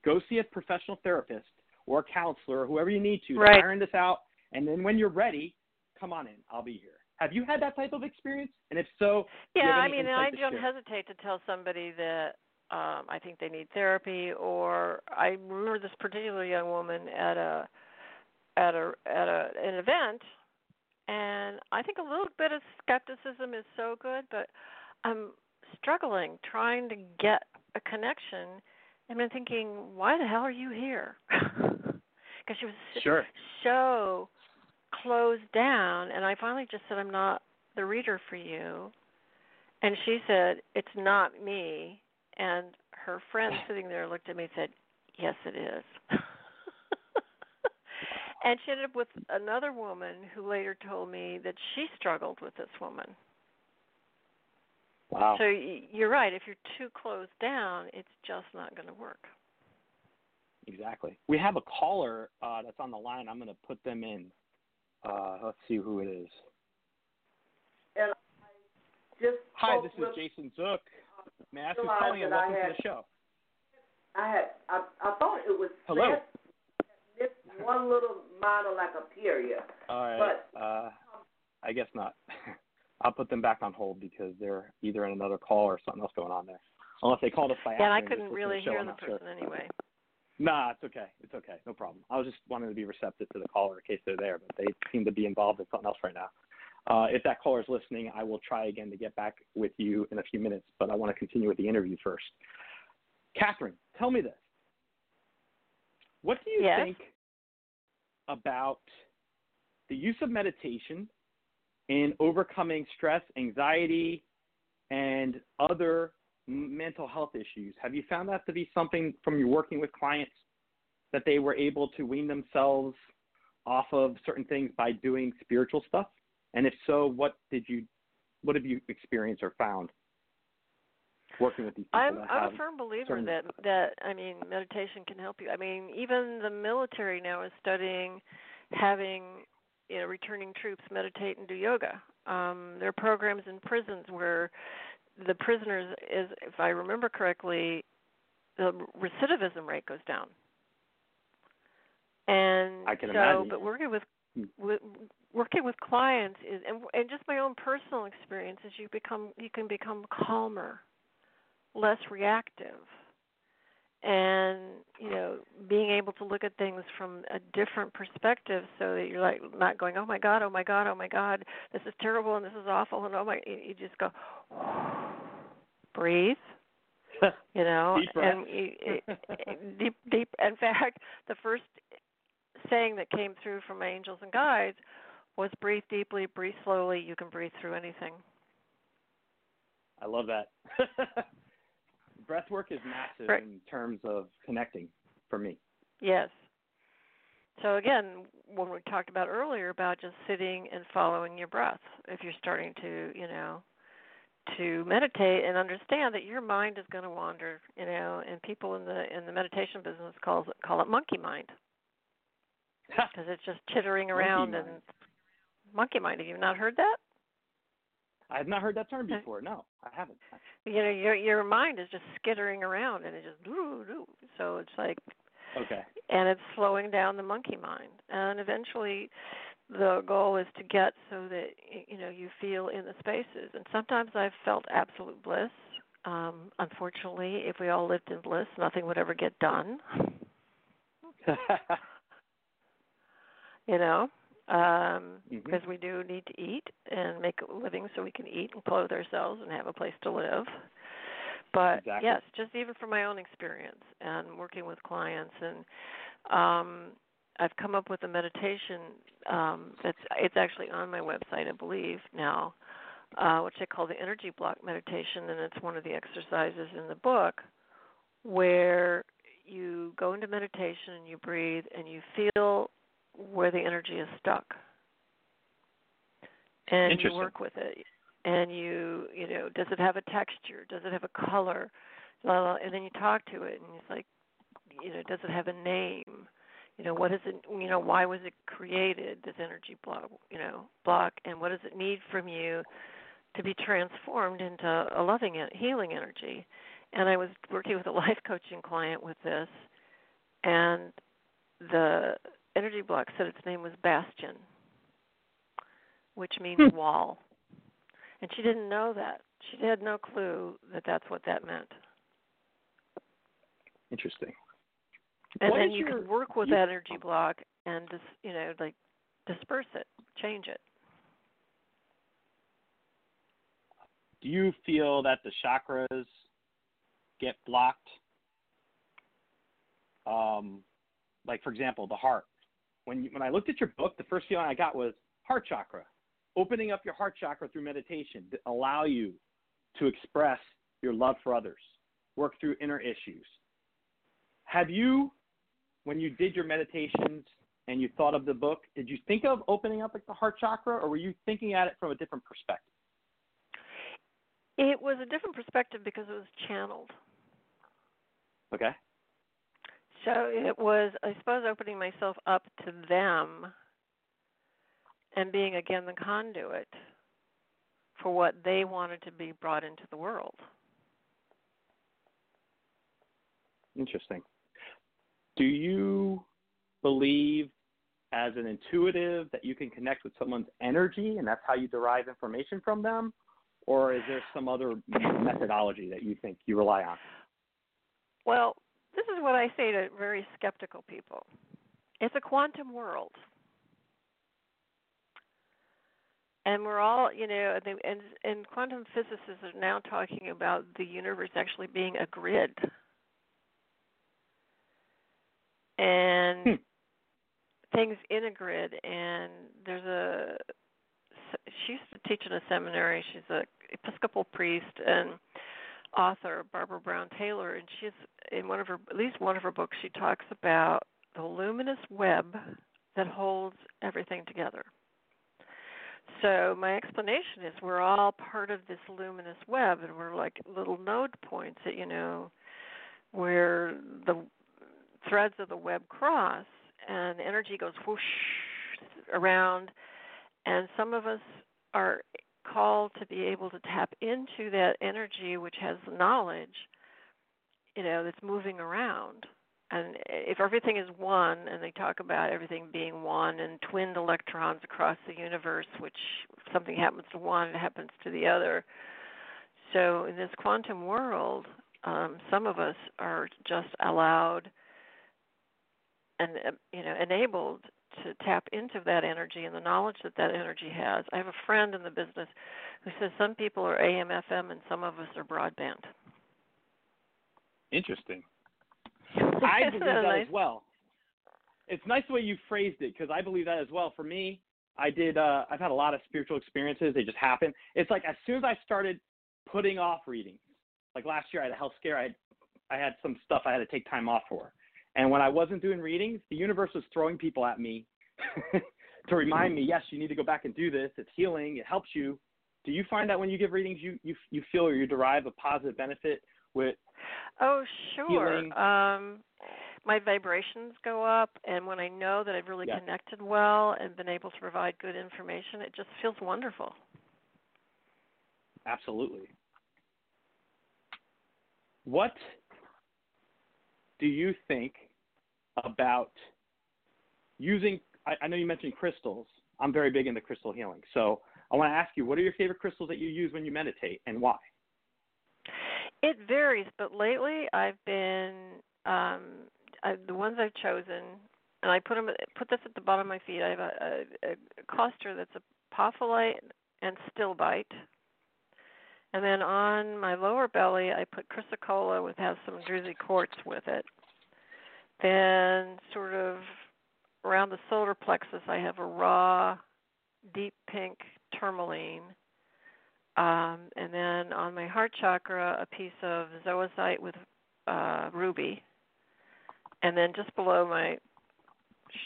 S4: Go see a professional therapist or a counselor or whoever you need to
S5: Right.
S4: to iron this out. And then when you're ready, come on in. I'll be here. Have you had that type of experience? And if so,
S5: Yeah, I mean, I don't
S4: share?
S5: hesitate to tell somebody that um I think they need therapy or I remember this particular young woman at a at a at a an event and I think a little bit of skepticism is so good, but I'm struggling trying to get a connection and I'm thinking, why the hell are you here? [laughs] Because she was
S4: Sure.
S5: so closed down and I finally just said I'm not the reader for you. And she said, It's not me and her friend [sighs] sitting there looked at me and said, Yes it is [laughs] And she ended up with another woman who later told me that she struggled with this woman.
S4: Wow.
S5: So you're right. If you're too closed down, it's just not going to work.
S4: Exactly. We have a caller uh, that's on the line. I'm going to put them in. Uh, let's see who it is.
S6: And I just
S4: Hi,
S6: spoke
S4: this is Jason Zook. May I ask who's
S6: realized
S4: calling and
S6: that I
S4: welcome to the show?
S6: I had I I thought it was
S4: Hello.
S6: Seth one little minor like a period.
S4: All right.
S6: But-
S4: uh, I guess not. [laughs] I'll put them back on hold because they're either in another call or something else going on there. Unless they called us by accident.
S5: Yeah, and I couldn't
S4: to listen to
S5: really
S4: the
S5: hear
S4: I'm
S5: the
S4: not sure.
S5: person anyway.
S4: Nah, it's okay. It's okay. No problem. I was just wanting to be receptive to the caller in case they're there, but they seem to be involved in something else right now. Uh, if that caller is listening, I will try again to get back with you in a few minutes, but I want to continue with the interview first. Kathryn, tell me this. What do you
S5: Yes?
S4: think about the use of meditation in overcoming stress, anxiety, and other mental health issues. Have you found that to be something from your working with clients that they were able to wean themselves off of certain things by doing spiritual stuff? And if so, what did you what have you experienced or found working with these people?
S5: I'm I'm a firm believer that that I mean meditation can help you. I mean even the military now is studying having you know returning troops meditate and do yoga. Um, there are programs in prisons where the prisoners is if I remember correctly, the recidivism rate goes down. And
S4: I can
S5: so,
S4: imagine.
S5: but working with
S4: Hmm.
S5: with working with clients is and and just my own personal experience is you become you can become calmer less reactive and you know being able to look at things from a different perspective so that you're like not going oh my god oh my god oh my god this is terrible and this is awful and oh my you just go [sighs] breathe [laughs] you know
S4: Deep breath.
S5: and you, it, deep deep in fact the first saying that came through from my angels and guides was breathe deeply breathe slowly you can breathe through anything
S4: I love that. [laughs] Breath work is massive
S5: Right.
S4: in terms of connecting for me.
S5: Yes. So again, when we talked about earlier about just sitting and following your breath, if you're starting to, you know, to meditate and understand that your mind is going to wander, you know, and people in the in the meditation business calls it, call it monkey mind [laughs] because it's just chittering
S4: Monkey
S5: around
S4: mind.
S5: and monkey mind. Have you not heard that?
S4: I have not heard that term before. No, I haven't.
S5: You know, your your mind is just skittering around and it just doo doo. So it's like
S4: Okay.
S5: and it's slowing down the monkey mind and eventually the goal is to get so that you know you feel in the spaces and sometimes i've felt absolute bliss um unfortunately if we all lived in bliss nothing would ever get done [laughs] you know um
S4: Mhm.
S5: because we do need to eat and make a living so we can eat and clothe ourselves and have a place to live but
S4: Exactly.
S5: yes just even from my own experience and working with clients and um I've come up with a meditation um that's it's actually on my website I believe now uh which I call the energy block meditation and it's one of the exercises in the book where you go into meditation and you breathe and you feel where the energy is stuck. And you work with it. And you you know does it have a texture? Does it have a color? Blah, blah, and then you talk to it and it's like you know does it have a name? You know what is it you know why was it created this energy block you know block? And what does it need from you to be transformed into a loving healing energy? And i was working with a [laughs] life coaching client with this. And the energy block said its name was bastion which means
S4: Hmm.
S5: wall and she didn't know that she had no clue that that's what that meant
S4: Interesting.
S5: and
S4: What
S5: then you
S4: your-
S5: can work with
S4: you-
S5: that energy block and just you know like disperse it change it
S4: Do you feel that the chakras get blocked? Um, like for example, the heart. When you, when I looked at your book, the first feeling I got was heart chakra. Opening up your heart chakra through meditation to allow you to express your love for others, work through inner issues. Have you, when you did your meditations and you thought of the book, did you think of opening up like the heart chakra, or were you thinking at it from a different perspective?
S5: it was a different perspective because it was channeled
S4: Okay.
S5: So it was i suppose opening myself up to them and being again the conduit for what they wanted to be brought into the world
S4: Interesting. Do you believe as an intuitive that you can connect with someone's energy and that's how you derive information from them? Or is there some other methodology that you think you rely on?
S5: Well, this is what I say to very skeptical people. It's a quantum world. And we're all, you know, and and, and quantum physicists are now talking about the universe actually being a grid. And
S4: Hmm.
S5: things in a grid. And there's a she used to teach in a seminary. She's a Episcopal priest and author, Barbara Brown Taylor, and she's in one of her at least one of her books. She talks about the luminous web that holds everything together. So my explanation is we're all part of this luminous web, and we're like little node points that you know where the threads of the web cross, and energy goes whoosh around, and some of us are called to be able to tap into that energy which has knowledge, you know, that's moving around. And if everything is one and they talk about everything being one and twinned electrons across the universe which if something happens to one it happens to the other. So in this quantum world um, some of us are just allowed and uh, you know enabled to tap into that energy and the knowledge that that energy has i have a friend in the business who says some people are am fm and some of us are broadband
S4: interesting [laughs] I believe that
S5: nice?
S4: as well. It's nice the way you phrased it because I believe that as well. For me, I did. Uh, I've had a lot of spiritual experiences. They just happen. It's like as soon as I started putting off readings, like last year, I had a health scare. I had, I had some stuff I had to take time off for, and when I wasn't doing readings, the universe was throwing people at me [laughs] to remind me, yes, you need to go back and do this. It's healing. It helps you. Do you find that when you give readings, you you you feel or you derive a positive benefit with
S5: Oh, sure.
S4: Healing.
S5: Um, my vibrations go up, and when I know that I've really
S4: Yeah.
S5: connected well and been able to provide good information, it just feels wonderful.
S4: Absolutely. What do you think about using? I, I know you mentioned crystals. I'm very big into crystal healing. So I want to ask you, what are your favorite crystals that you use when you meditate, and why?
S5: It varies, but lately I've been um, I, the ones I've chosen, and I put them put this at the bottom of my feet. I have a, a, a cluster that's a apophyllite and stilbite, and then on my lower belly I put chrysocolla, with has some druzy quartz with it. Then sort of around the solar plexus I have a raw, deep pink tourmaline um, and then on my heart chakra, a piece of zoisite with uh, ruby. And then just below my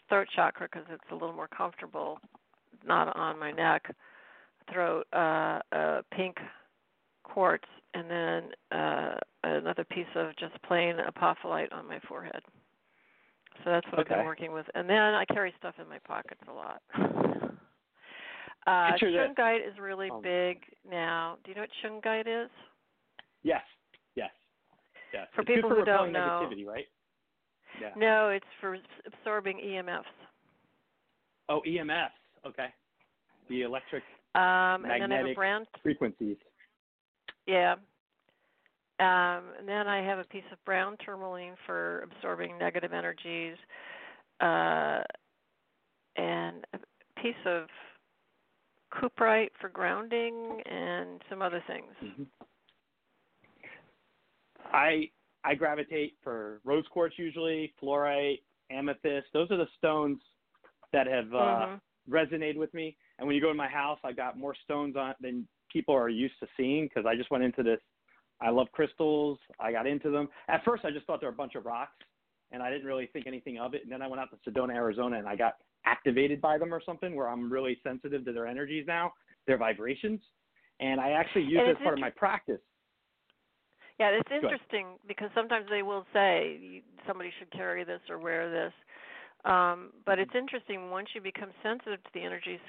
S5: throat chakra, because it's a little more comfortable, not on my neck, throat, uh, a pink quartz, and then uh, another piece of just plain apophyllite on my forehead. So that's what I've been working with. And then I carry stuff in my pockets a lot. [laughs] Uh, shungite is really
S4: um,
S5: big now. Do you know what shungite is?
S4: Yes, yes, yes.
S5: For
S4: It's
S5: people
S4: for
S5: who don't know-
S4: negativity, right? Yeah.
S5: No, it's for absorbing EMFs.
S4: Oh, EMFs. Okay. The electric
S5: Um, and then I have a
S4: Magnetic-
S5: brand,
S4: frequencies.
S5: yeah. Um, and then I have a piece of brown tourmaline for absorbing negative energies, uh, and a piece of cuprite for grounding, and some other things.
S4: Mhm. I I gravitate for rose quartz usually, fluorite, amethyst. Those are the stones that have uh,
S5: Mhm.
S4: resonated with me. And when you go to my house, I got more stones on than people are used to seeing because I just went into this. I love crystals. I got into them. At first, I just thought they were a bunch of rocks, and I didn't really think anything of it. And then I went out to Sedona, Arizona, and I got activated by them or something, where I'm really sensitive to their energies now, their vibrations, and I actually use it as part of my practice.
S5: Yeah, it's interesting because sometimes they will say somebody should carry this or wear this. Um, but it's interesting once you become sensitive to the energies,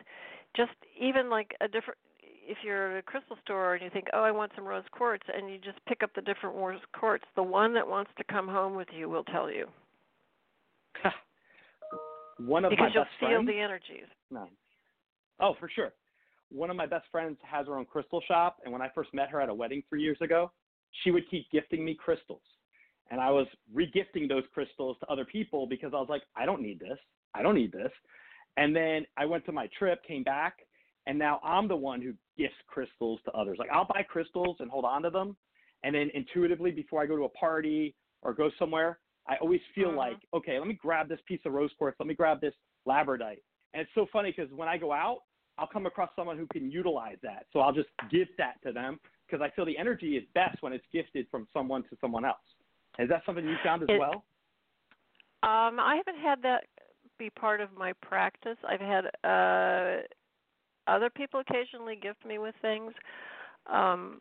S5: just even like a different if you're at a crystal store and you think, "Oh, I want some rose quartz," and you just pick up the different rose quartz, the one that wants to come home with you will tell you [laughs]
S4: One of
S5: because
S4: my
S5: you'll
S4: best
S5: feel
S4: friends.
S5: the energies.
S4: No. Oh, for sure. One of my best friends has her own crystal shop, and when I first met her at a wedding three years ago, she would keep gifting me crystals, and I was regifting those crystals to other people because I was like, I don't need this, I don't need this, and then I went to my trip, came back, and now I'm the one who gifts crystals to others. Like I'll buy crystals and hold on to them, and then intuitively before I go to a party or go somewhere, I always feel
S5: Mhm.
S4: like, okay, let me grab this piece of rose quartz, let me grab this labradite. And it's so funny because when I go out, I'll come across someone who can utilize that. So I'll just gift that to them because I feel the energy is best when it's gifted from someone to someone else. Is that something you found as
S5: It-
S4: well?
S5: Um, I haven't had that be part of my practice. I've had uh other people occasionally gift me with things. Um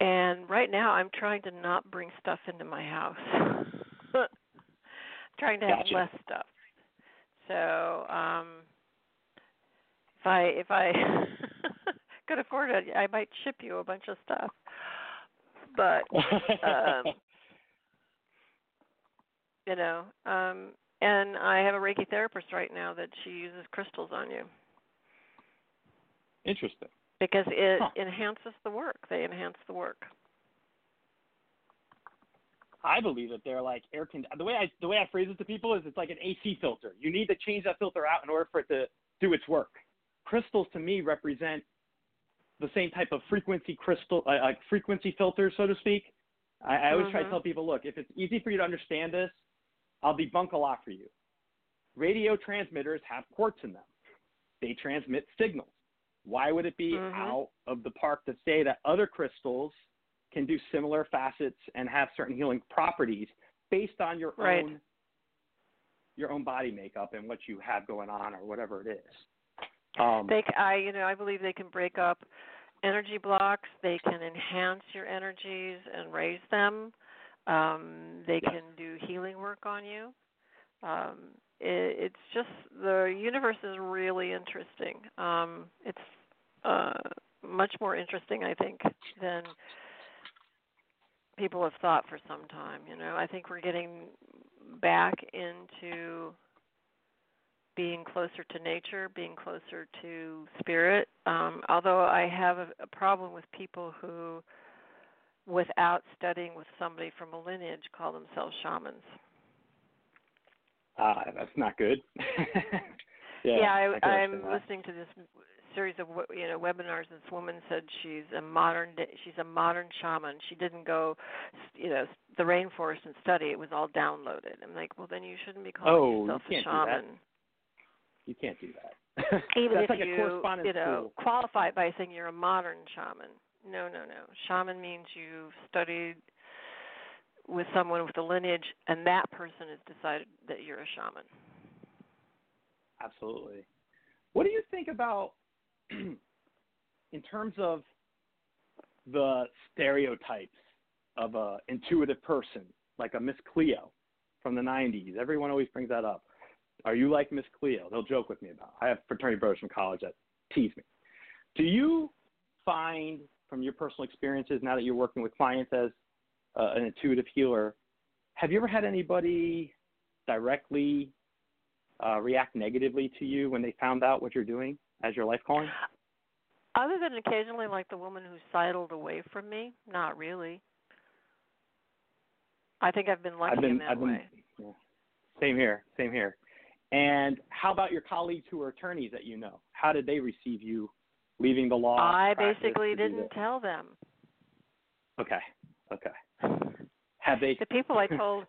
S5: and right now I'm trying to not bring stuff into my house. [laughs] trying to have less stuff. So, um if I if I [laughs] could afford it, I might ship you a bunch of stuff. But um, [laughs] you know um and i have a reiki therapist right now that she uses crystals on you
S4: Interesting.
S5: because it
S4: Huh.
S5: enhances the work they enhance the work
S4: I believe that they're like air con. The way I the way I phrase it to people is it's like an AC filter. You need to change that filter out in order for it to do its work. Crystals to me represent the same type of frequency crystal, uh, like frequency filter, so to speak. I, I always try to
S5: Mhm.
S4: tell people, look, if it's easy for you to understand this, I'll debunk a lot for you. Radio transmitters have quartz in them. They transmit signals. Why would it be
S5: Mhm.
S4: out of the park to say that other crystals can do similar facets and have certain healing properties based on your
S5: Right.
S4: own your own body makeup and what you have going on or whatever it is. Um,
S5: they I, you know i believe they can break up energy blocks they can enhance your energies and raise them um they
S4: Yes.
S5: can do healing work on you um it's just the universe is really interesting um it's uh much more interesting i think than people have thought for some time you know i think we're getting back into being closer to nature, being closer to spirit. Um, although I have a, a problem with people who, without studying with somebody from a lineage, call themselves shamans.
S4: Uh, that's not good. [laughs] yeah,
S5: I,
S4: can
S5: I'm listening to this series of you know webinars. This woman said she's a modern she's a modern shaman. She didn't go, you know, the rainforest and study. It was all downloaded. I'm like, well, then you shouldn't be calling
S4: Oh, you
S5: yourself
S4: can't
S5: a shaman.
S4: You can't do that. [laughs]
S5: even if
S4: like
S5: you
S4: a
S5: you know
S4: school.
S5: qualify it by saying you're a modern shaman. No, no, no. Shaman means you've studied with someone with a lineage, and that person has decided that you're a shaman.
S4: Absolutely. What do you think about [clears throat] in terms of the stereotypes of a intuitive person, like a Miss Cleo from the '90s? Everyone always brings that up. Are you like Miss Cleo? They'll joke with me about. I have fraternity brothers from college that tease me. Do you find, from your personal experiences, now that you're working with clients as uh, an intuitive healer, have you ever had anybody directly uh, react negatively to you when they found out what you're doing as your life calling?
S5: Other than occasionally, like the woman who sidled away from me, not really. I think I've been lucky
S4: I've been,
S5: in that
S4: I've been,
S5: way.
S4: yeah. Same here, same here. And how about your colleagues who are attorneys that you know? How did they receive you leaving the law?
S5: I basically didn't tell them.
S4: Okay, okay. Have they?
S5: the people I [laughs] told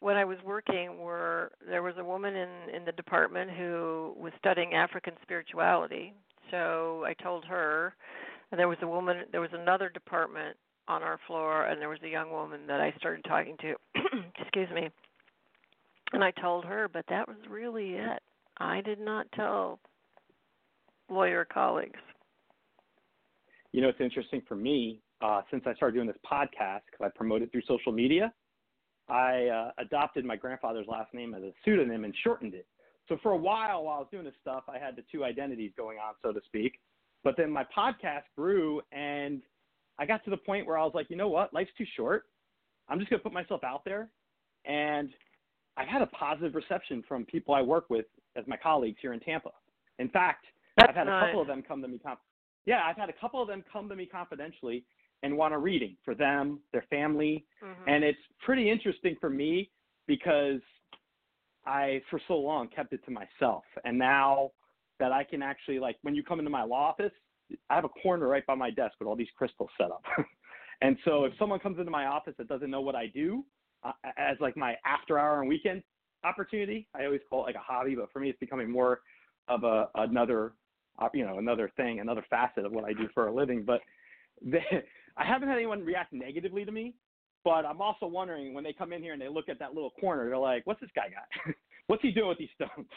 S5: when I was working were there was a woman in in the department who was studying African spirituality. So I told her. And there was a woman. There was another department on our floor, and there was a young woman that I started talking to. [clears throat] excuse me. And I told her, but that was really it. I did not tell lawyer colleagues.
S4: You know, it's interesting for me uh, since I started doing this podcast because I promoted through social media. I uh, adopted my grandfather's last name as a pseudonym and shortened it. So for a while, while I was doing this stuff, I had the two identities going on, so to speak. But then my podcast grew, and I got to the point where I was like, you know what? Life's too short. I'm just going to put myself out there. And I've had a positive reception from people I work with as my colleagues here in Tampa. In fact,
S5: That's
S4: I've had a couple of them come to me. Conf- yeah, I've had a couple of them come to me confidentially and want a reading for them, their family,
S5: Mhm.
S4: and it's pretty interesting for me because I, for so long, kept it to myself, and now that I can actually like when you come into my law office, I have a corner right by my desk with all these crystals set up, [laughs] and so if someone comes into my office that doesn't know what I do, uh, as like my after hour and weekend, opportunity. I always call it like a hobby, but for me, it's becoming more of a another, uh, you know, another thing, another facet of what I do for a living. But they, [laughs] I haven't had anyone react negatively to me. But I'm also wondering when they come in here and they look at that little corner, they're like, "What's this guy got? [laughs] What's he doing with these stones?"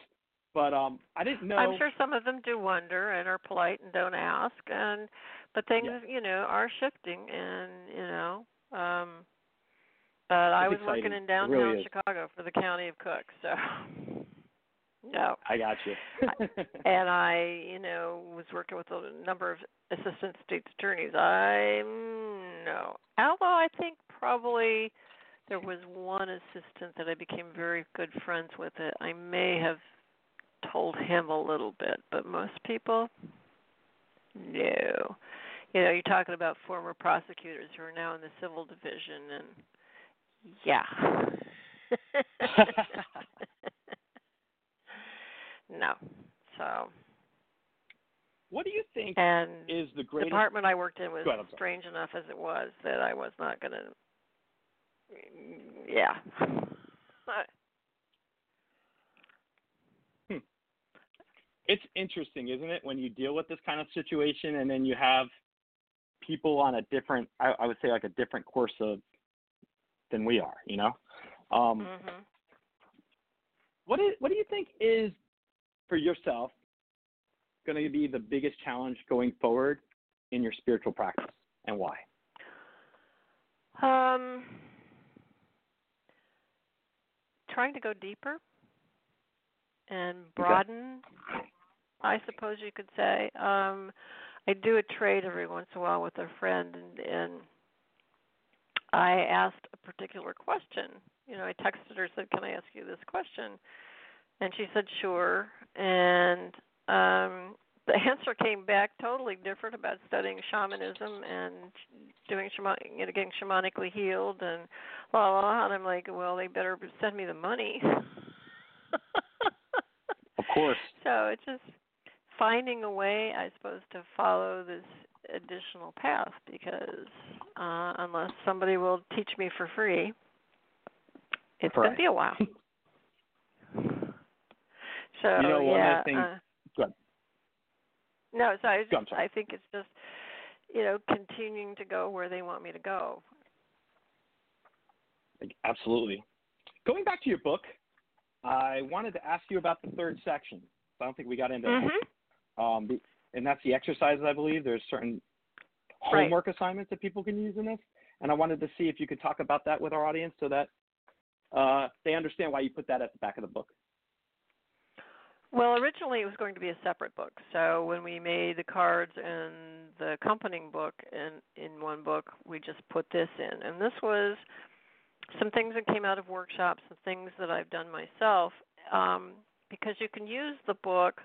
S4: But um, I didn't know.
S5: I'm sure some of them do wonder and are polite and don't ask, and but things
S4: Yeah.
S5: you know are shifting, and you know. um But I was
S4: It's
S5: working in downtown
S4: really.
S5: Chicago for the county of Cook, so no.
S4: I got you.
S5: and I, you know, was working with a number of assistant state's attorneys. I no, although I think probably there was one assistant that I became very good friends with. It I may have told him a little bit, but most people, no. You know, you're talking about former prosecutors who are now in the civil division, and yeah. [laughs] [laughs] no. So,
S4: what do you think
S5: and
S4: is the greatest?
S5: department I worked in was
S4: ahead,
S5: strange enough as it was that I was not going to. Yeah. [laughs]
S4: it's interesting, isn't it, when you deal with this kind of situation and then you have people on a different, I, I would say like a different course of than we are, you know. Um,
S5: mhm.
S4: What is, what do you think is for yourself going to be the biggest challenge going forward in your spiritual practice, and why?
S5: Um, trying to go deeper and broaden, I suppose you could say. Um, I do a trade every once in a while with a friend, and, and I asked a particular question. You know, I texted her said, "Can I ask you this question?" And she said, "Sure." And um, the [laughs] answer came back totally different about studying shamanism and doing shaman, you know, getting shamanically healed and la la. la. And I'm like, well, they better send me the money.
S4: Of course. [laughs]
S5: so it's just finding a way, I suppose, to follow this additional path because uh, unless somebody will teach me for free, it's going to be a while. [laughs] so
S4: You know, one of the
S5: yeah.
S4: things-
S5: uh,
S4: Go ahead.
S5: no, so I, just,
S4: sorry.
S5: I think it's just you know continuing to go where they want me to go.
S4: Absolutely. Going back to your book, I wanted to ask you about the third section. I don't think we got into that.
S5: Mhm.
S4: Um, and that's the exercises, I believe. There's certain
S5: Right.
S4: homework assignments that people can use in this. And I wanted to see if you could talk about that with our audience so that uh, they understand why you put that at the back of the book.
S5: Well, originally it was going to be a separate book. So when we made the cards and the accompanying book in in one book, we just put this in. And this was some things that came out of workshops, some things that I've done myself, um, because you can use the book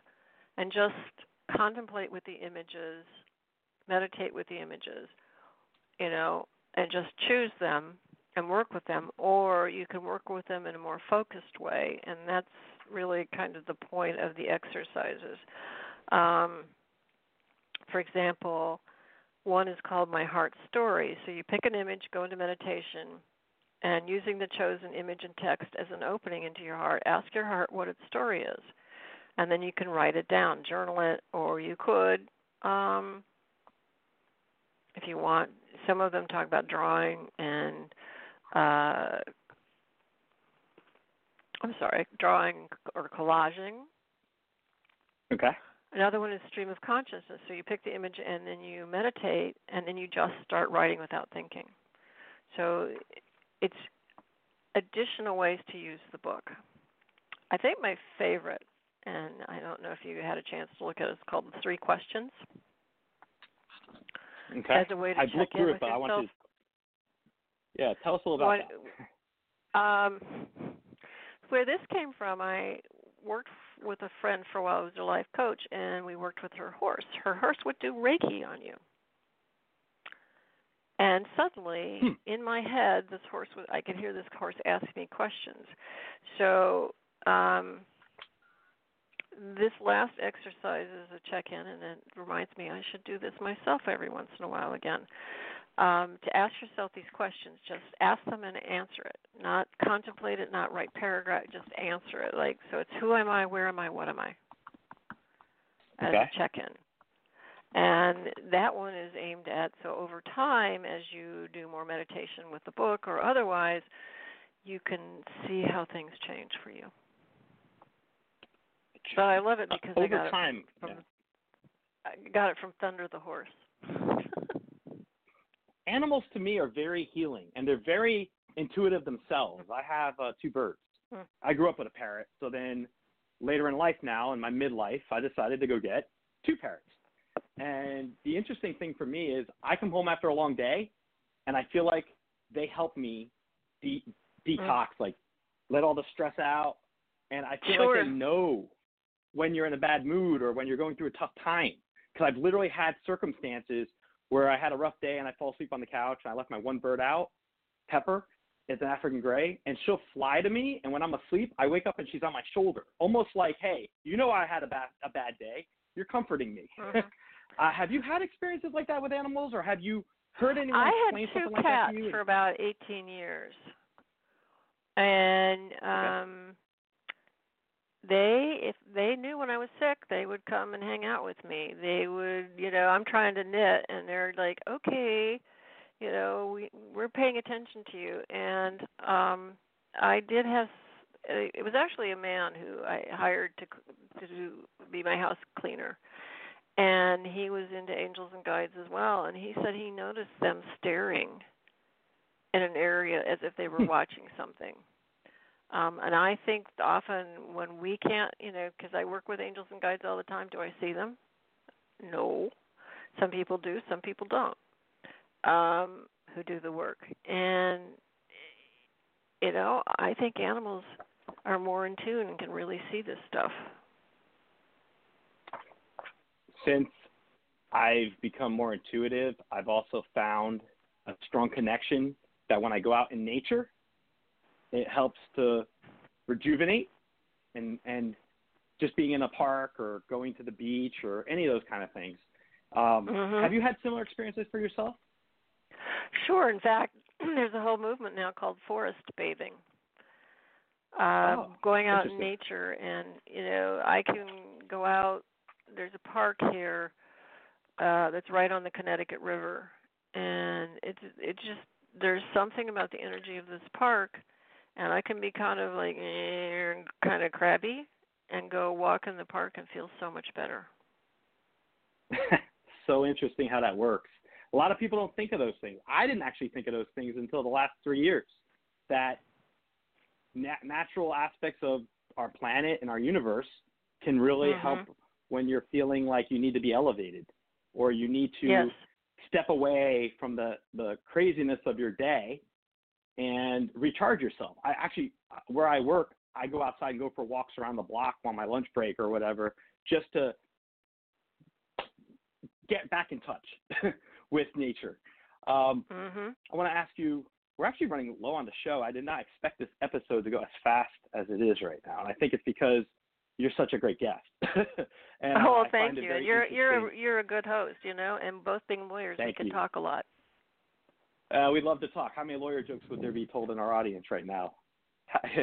S5: and just contemplate with the images, meditate with the images, you know, and just choose them and work with them, or you can work with them in a more focused way, and that's really kind of the point of the exercises. Um, for example, one is called My Heart Story. So you pick an image, go into meditation, and using the chosen image and text as an opening into your heart, ask your heart what its story is. And then you can write it down, journal it, or you could, um, if you want. Some of them talk about drawing and uh, I'm sorry, drawing or collaging.
S4: Okay.
S5: Another one is stream of consciousness. So you pick the image and then you meditate and then you just start writing without thinking. So it's additional ways to use the book. I think my favorite, and I don't know if you had a chance to look at it, it's called The Three Questions.
S4: Okay.
S5: As a way to
S4: I've
S5: check in
S4: through it,
S5: with
S4: but I want
S5: yourself.
S4: to. Yeah, tell us a little about
S5: What-
S4: that.
S5: Um, where this came from, I worked with a friend for a while who was a life coach, and we worked with her horse. Her horse would do Reiki on you. And suddenly,
S4: Hmm.
S5: in my head, this horse was, I could hear this horse ask me questions. So, um, this last exercise is a check in, and it reminds me I should do this myself every once in a while again. Um, to ask yourself these questions. Just ask them and answer it. Not contemplate it, not write paragraph. Just answer it. Like so, it's who am I, where am I, what am I, as
S4: Okay.
S5: a check-in. And that one is aimed at so over time, as you do more meditation with the book or otherwise, you can see how things change for you. But I love it because
S4: Uh,
S5: I got
S4: time.
S5: it from
S4: yeah.
S5: I got it from Thunder the Horse.
S4: Animals to me are very healing and they're very intuitive themselves. I have uh, two birds.
S5: Hmm.
S4: I grew up with a parrot, so then later in life now, in my midlife, I decided to go get two parrots. And the interesting thing for me is I come home after a long day and I feel like they help me de- detox, like let all the stress out. And I feel
S5: Sure.
S4: like they know when you're in a bad mood or when you're going through a tough time. Because I've literally had circumstances where I had a rough day and I fall asleep on the couch and I left my one bird out, Pepper. It's an African gray, and she'll fly to me. And when I'm asleep, I wake up and she's on my shoulder, almost like, "Hey, you know I had a bad a bad day. You're comforting me."
S5: Mhm. [laughs]
S4: uh, have you had experiences like that with animals, or have you heard anyone
S5: I
S4: explain
S5: had two
S4: something like that
S5: cats
S4: to you?
S5: for about 18 years. And um they if they knew when I was sick, they would come and hang out with me. They would, you know, I'm trying to knit and they're like, "Okay, you know, we we're paying attention to you." And um I did have it was actually a man who I hired to to be my house cleaner and he was into angels and guides as well and he said he noticed them staring in an area as if they were
S4: Hmm.
S5: watching something um and i think often when we can't you know because i work with angels and guides all the time do i see them? No. Some people do some people don't. Um who do the work? And you know i think animals are more in tune and can really see this stuff.
S4: Since I've become more intuitive, I've also found a strong connection that when I go out in nature, it helps to rejuvenate and and just being in a park or going to the beach or any of those kind of things. Um,
S5: Mhm.
S4: Have you had similar experiences for yourself?
S5: Sure. In fact, [clears throat] there's a whole movement now called forest bathing. Uh,
S4: Oh,
S5: going out in nature, and you know, I can go out. There's a park here uh, that's right on the Connecticut River, and it's it just there's something about the energy of this park, and I can be kind of like kind of crabby, and go walk in the park and feel so much better. [laughs]
S4: so interesting how that works. A lot of people don't think of those things. I didn't actually think of those things until the last three years. That nat- natural aspects of our planet and our universe can really
S5: Mhm.
S4: help when you're feeling like you need to be elevated or you need to
S5: Yes.
S4: step away from the the craziness of your day and recharge yourself. I actually where I work, I go outside and go for walks around the block on my lunch break or whatever just to get back in touch [laughs] with nature. Um,
S5: Mhm.
S4: I want to ask you. We're actually running low on the show. I did not expect this episode to go as fast as it is right now, and I think it's because you're such a great guest. [laughs] and
S5: oh,
S4: I
S5: thank you. You're you're a, you're a good host, you know, and both being lawyers, we can
S4: you.
S5: talk a lot.
S4: Uh, we'd love to talk. How many lawyer jokes would there be told in our audience right now? [laughs]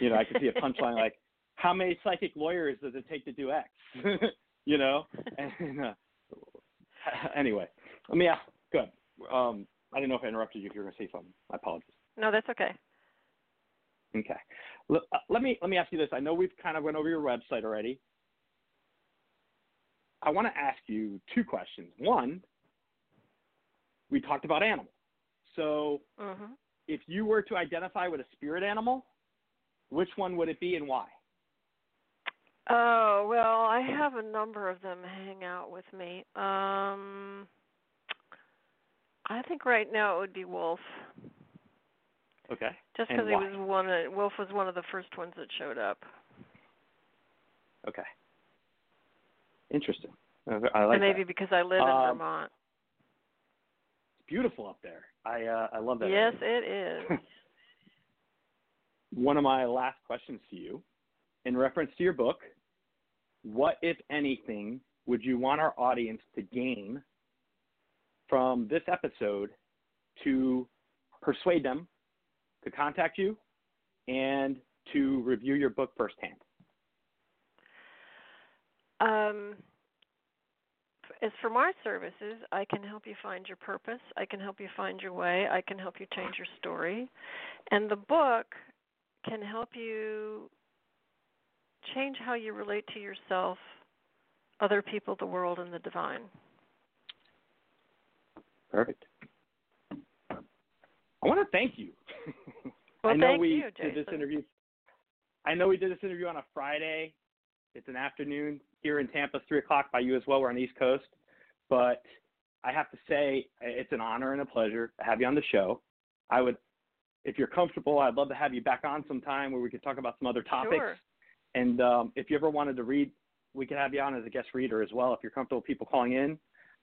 S4: you know, I could see a punchline like, "How many psychic lawyers does it take to do X?" [laughs] you know. And uh, anyway, let me ask. Good. Um, I didn't know if I interrupted you. If you were going to say something, I apologize.
S5: No, that's okay.
S4: Okay. Let, uh, let me let me ask you this. I know we've kind of went over your website already. I want to ask you two questions. One, we talked about animals. So,
S5: Mhm.
S4: if you were to identify with a spirit animal, which one would it be and why?
S5: Oh well, I have a number of them hang out with me. Um, I think right now it would be Wolf,
S4: Okay.
S5: just because he was one. Of, Wolf was one of the first ones that showed up,
S4: Okay. Interesting. I like
S5: and maybe
S4: that.
S5: because I live in
S4: Um,
S5: Vermont.
S4: Beautiful up there. I uh, I love that.
S5: Yes,
S4: area.
S5: it is. [laughs]
S4: one of my last questions to you in reference to your book what if anything would you want our audience to gain from this episode to persuade them to contact you and to review your book firsthand?
S5: Um, as for my services, I can help you find your purpose. I can help you find your way. I can help you change your story. And the book can help you change how you relate to yourself, other people, the world, and the divine.
S4: Perfect. I want to thank you. [laughs]
S5: Well,
S4: I know
S5: thank
S4: we
S5: you,
S4: did this interview. I know we did this interview on a Friday. It's an afternoon here in Tampa, three o'clock by you as well. We're on the East Coast, but I have to say it's an honor and a pleasure to have you on the show. I would, if you're comfortable, I'd love to have you back on sometime where we could talk about some other topics.
S5: Sure.
S4: And um, if you ever wanted to read, we could have you on as a guest reader as well if you're comfortable with people calling in.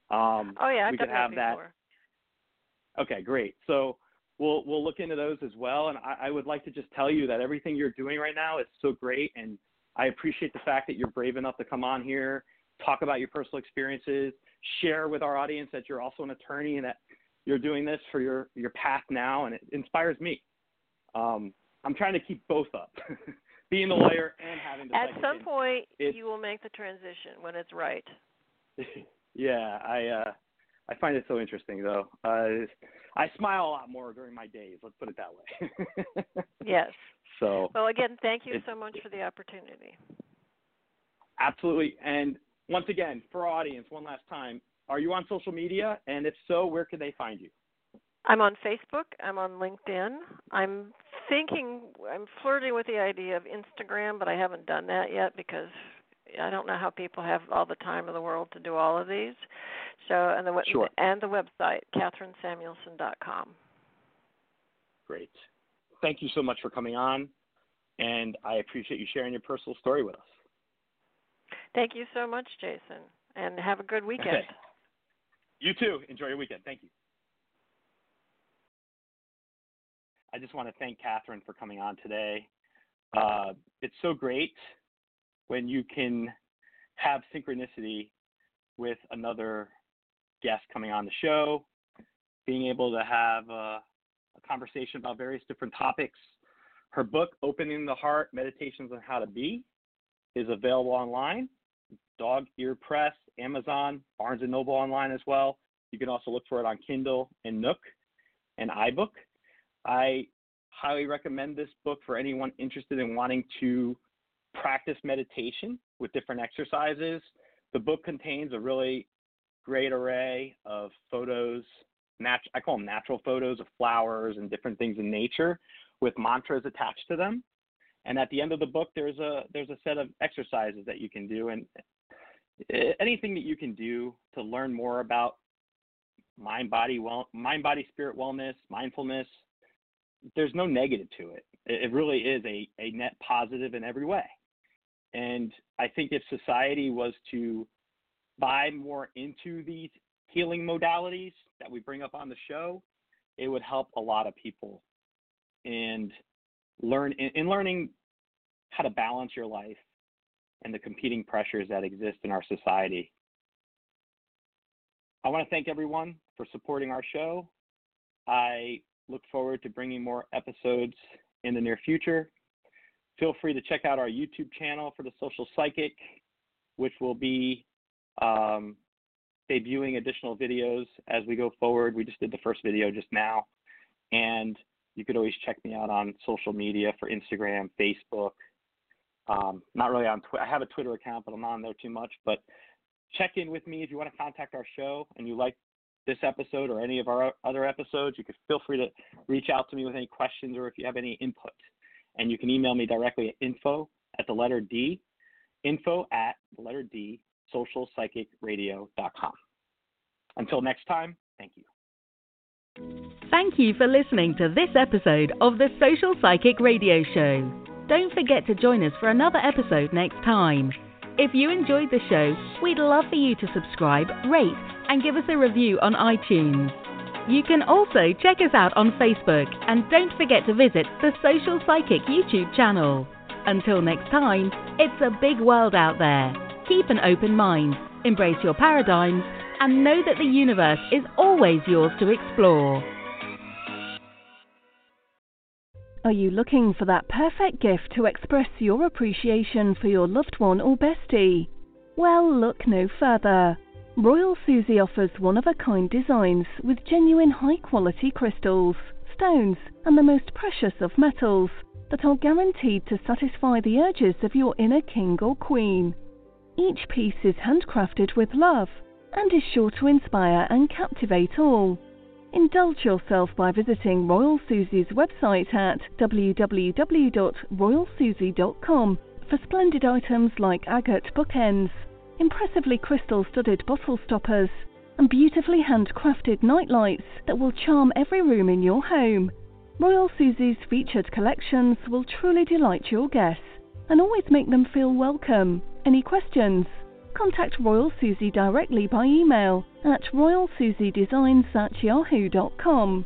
S4: Um,
S5: Oh yeah,
S4: we could have
S5: that before.
S4: Okay, great. So we'll we'll look into those as well. And I, I would like to just tell you that everything you're doing right now is so great, and I appreciate the fact that you're brave enough to come on here, talk about your personal experiences, share with our audience that you're also an attorney and that you're doing this for your your path now, and it inspires me. Um, I'm trying to keep both up, [laughs] being the lawyer and having the
S5: At some point, you will make the transition when it's right. [laughs]
S4: yeah, I uh I find it so interesting though. Uh I smile a lot more during my days, let's put it that way. [laughs]
S5: Yes.
S4: So
S5: Well, again, thank you so much for the opportunity.
S4: absolutely. And once again, for our audience, one last time, are you on social media? And if so, where can they find you?
S5: I'm on Facebook. I'm on LinkedIn. I'm thinking, I'm flirting with the idea of Instagram, but I haven't done that yet because I don't know how people have all the time in the world to do all of these. So, and the
S4: Sure.
S5: and the website, KathrynSamuelson.com.
S4: Great. Thank you so much for coming on, and I appreciate you sharing your personal story with us.
S5: Thank you so much, Jason, and have a good weekend.
S4: Okay. [laughs] You too. Enjoy your weekend. Thank you. I just want to thank Kathryn for coming on today. Uh, it's so great when you can have synchronicity with another guest coming on the show, being able to have a, a conversation about various different topics. Her book, Opening the Heart Meditations on How to Be, is available online. Dog Ear Press, Amazon, Barnes and Noble online as well. You can also look for it on Kindle and Nook and iBook. I highly recommend this book for anyone interested in wanting to practice meditation with different exercises. The book contains a really great array of photos. Nat- I call them natural photos of flowers and different things in nature with mantras attached to them. And at the end of the book, there's a there's a set of exercises that you can do, and eh, anything that you can do to learn more about mind body well mind body spirit wellness mindfulness there's no negative to it it it really is a, a net positive in every way and i think if society was to buy more into these healing modalities that we bring up on the show it would help a lot of people and learn in, in learning how to balance your life and the competing pressures that exist in our society I want to thank everyone for supporting our show. I look forward to bringing more episodes in the near future. Feel free to check out our YouTube channel for the Social Psychic, which will be um, debuting additional videos as we go forward. We just did the first video just now. And you could always check me out on social media for Instagram, Facebook. Um, not really on Twitter. I have a Twitter account, but I'm not on there too much. But check in with me if you want to contact our show and you like this episode or any of our other episodes. You could feel free to reach out to me with any questions or if you have any input. And you can email me directly at info at the letter D, info at the letter D, socialpsychicradio.com. Until next time, thank you.
S7: Thank you for listening to this episode of the Social Psychic Radio Show. Don't forget to join us for another episode next time. If you enjoyed the show, we'd love for you to subscribe, rate, and give us a review on iTunes. You can also check us out on Facebook and don't forget to visit the Social Psychic YouTube channel. Until next time, it's a big world out there. Keep an open mind, embrace your paradigms, and know that the universe is always yours to explore.
S8: Are you looking for that perfect gift to express your appreciation for your loved one or bestie? Well, look no further. Royal Susie offers one of a kind designs with genuine high quality crystals, stones, and the most precious of metals that are guaranteed to satisfy the urges of your inner king or queen. Each piece is handcrafted with love and is sure to inspire and captivate all. Indulge yourself by visiting Royal Susie's website at www.royalsusie.com for splendid items like agate bookends, impressively crystal studded bottle stoppers, and beautifully handcrafted nightlights that will charm every room in your home. Royal Susie's featured collections will truly delight your guests and always make them feel welcome. Any questions? Contact Royal Susie directly by email at royalsusiedesigns at yahoo.com.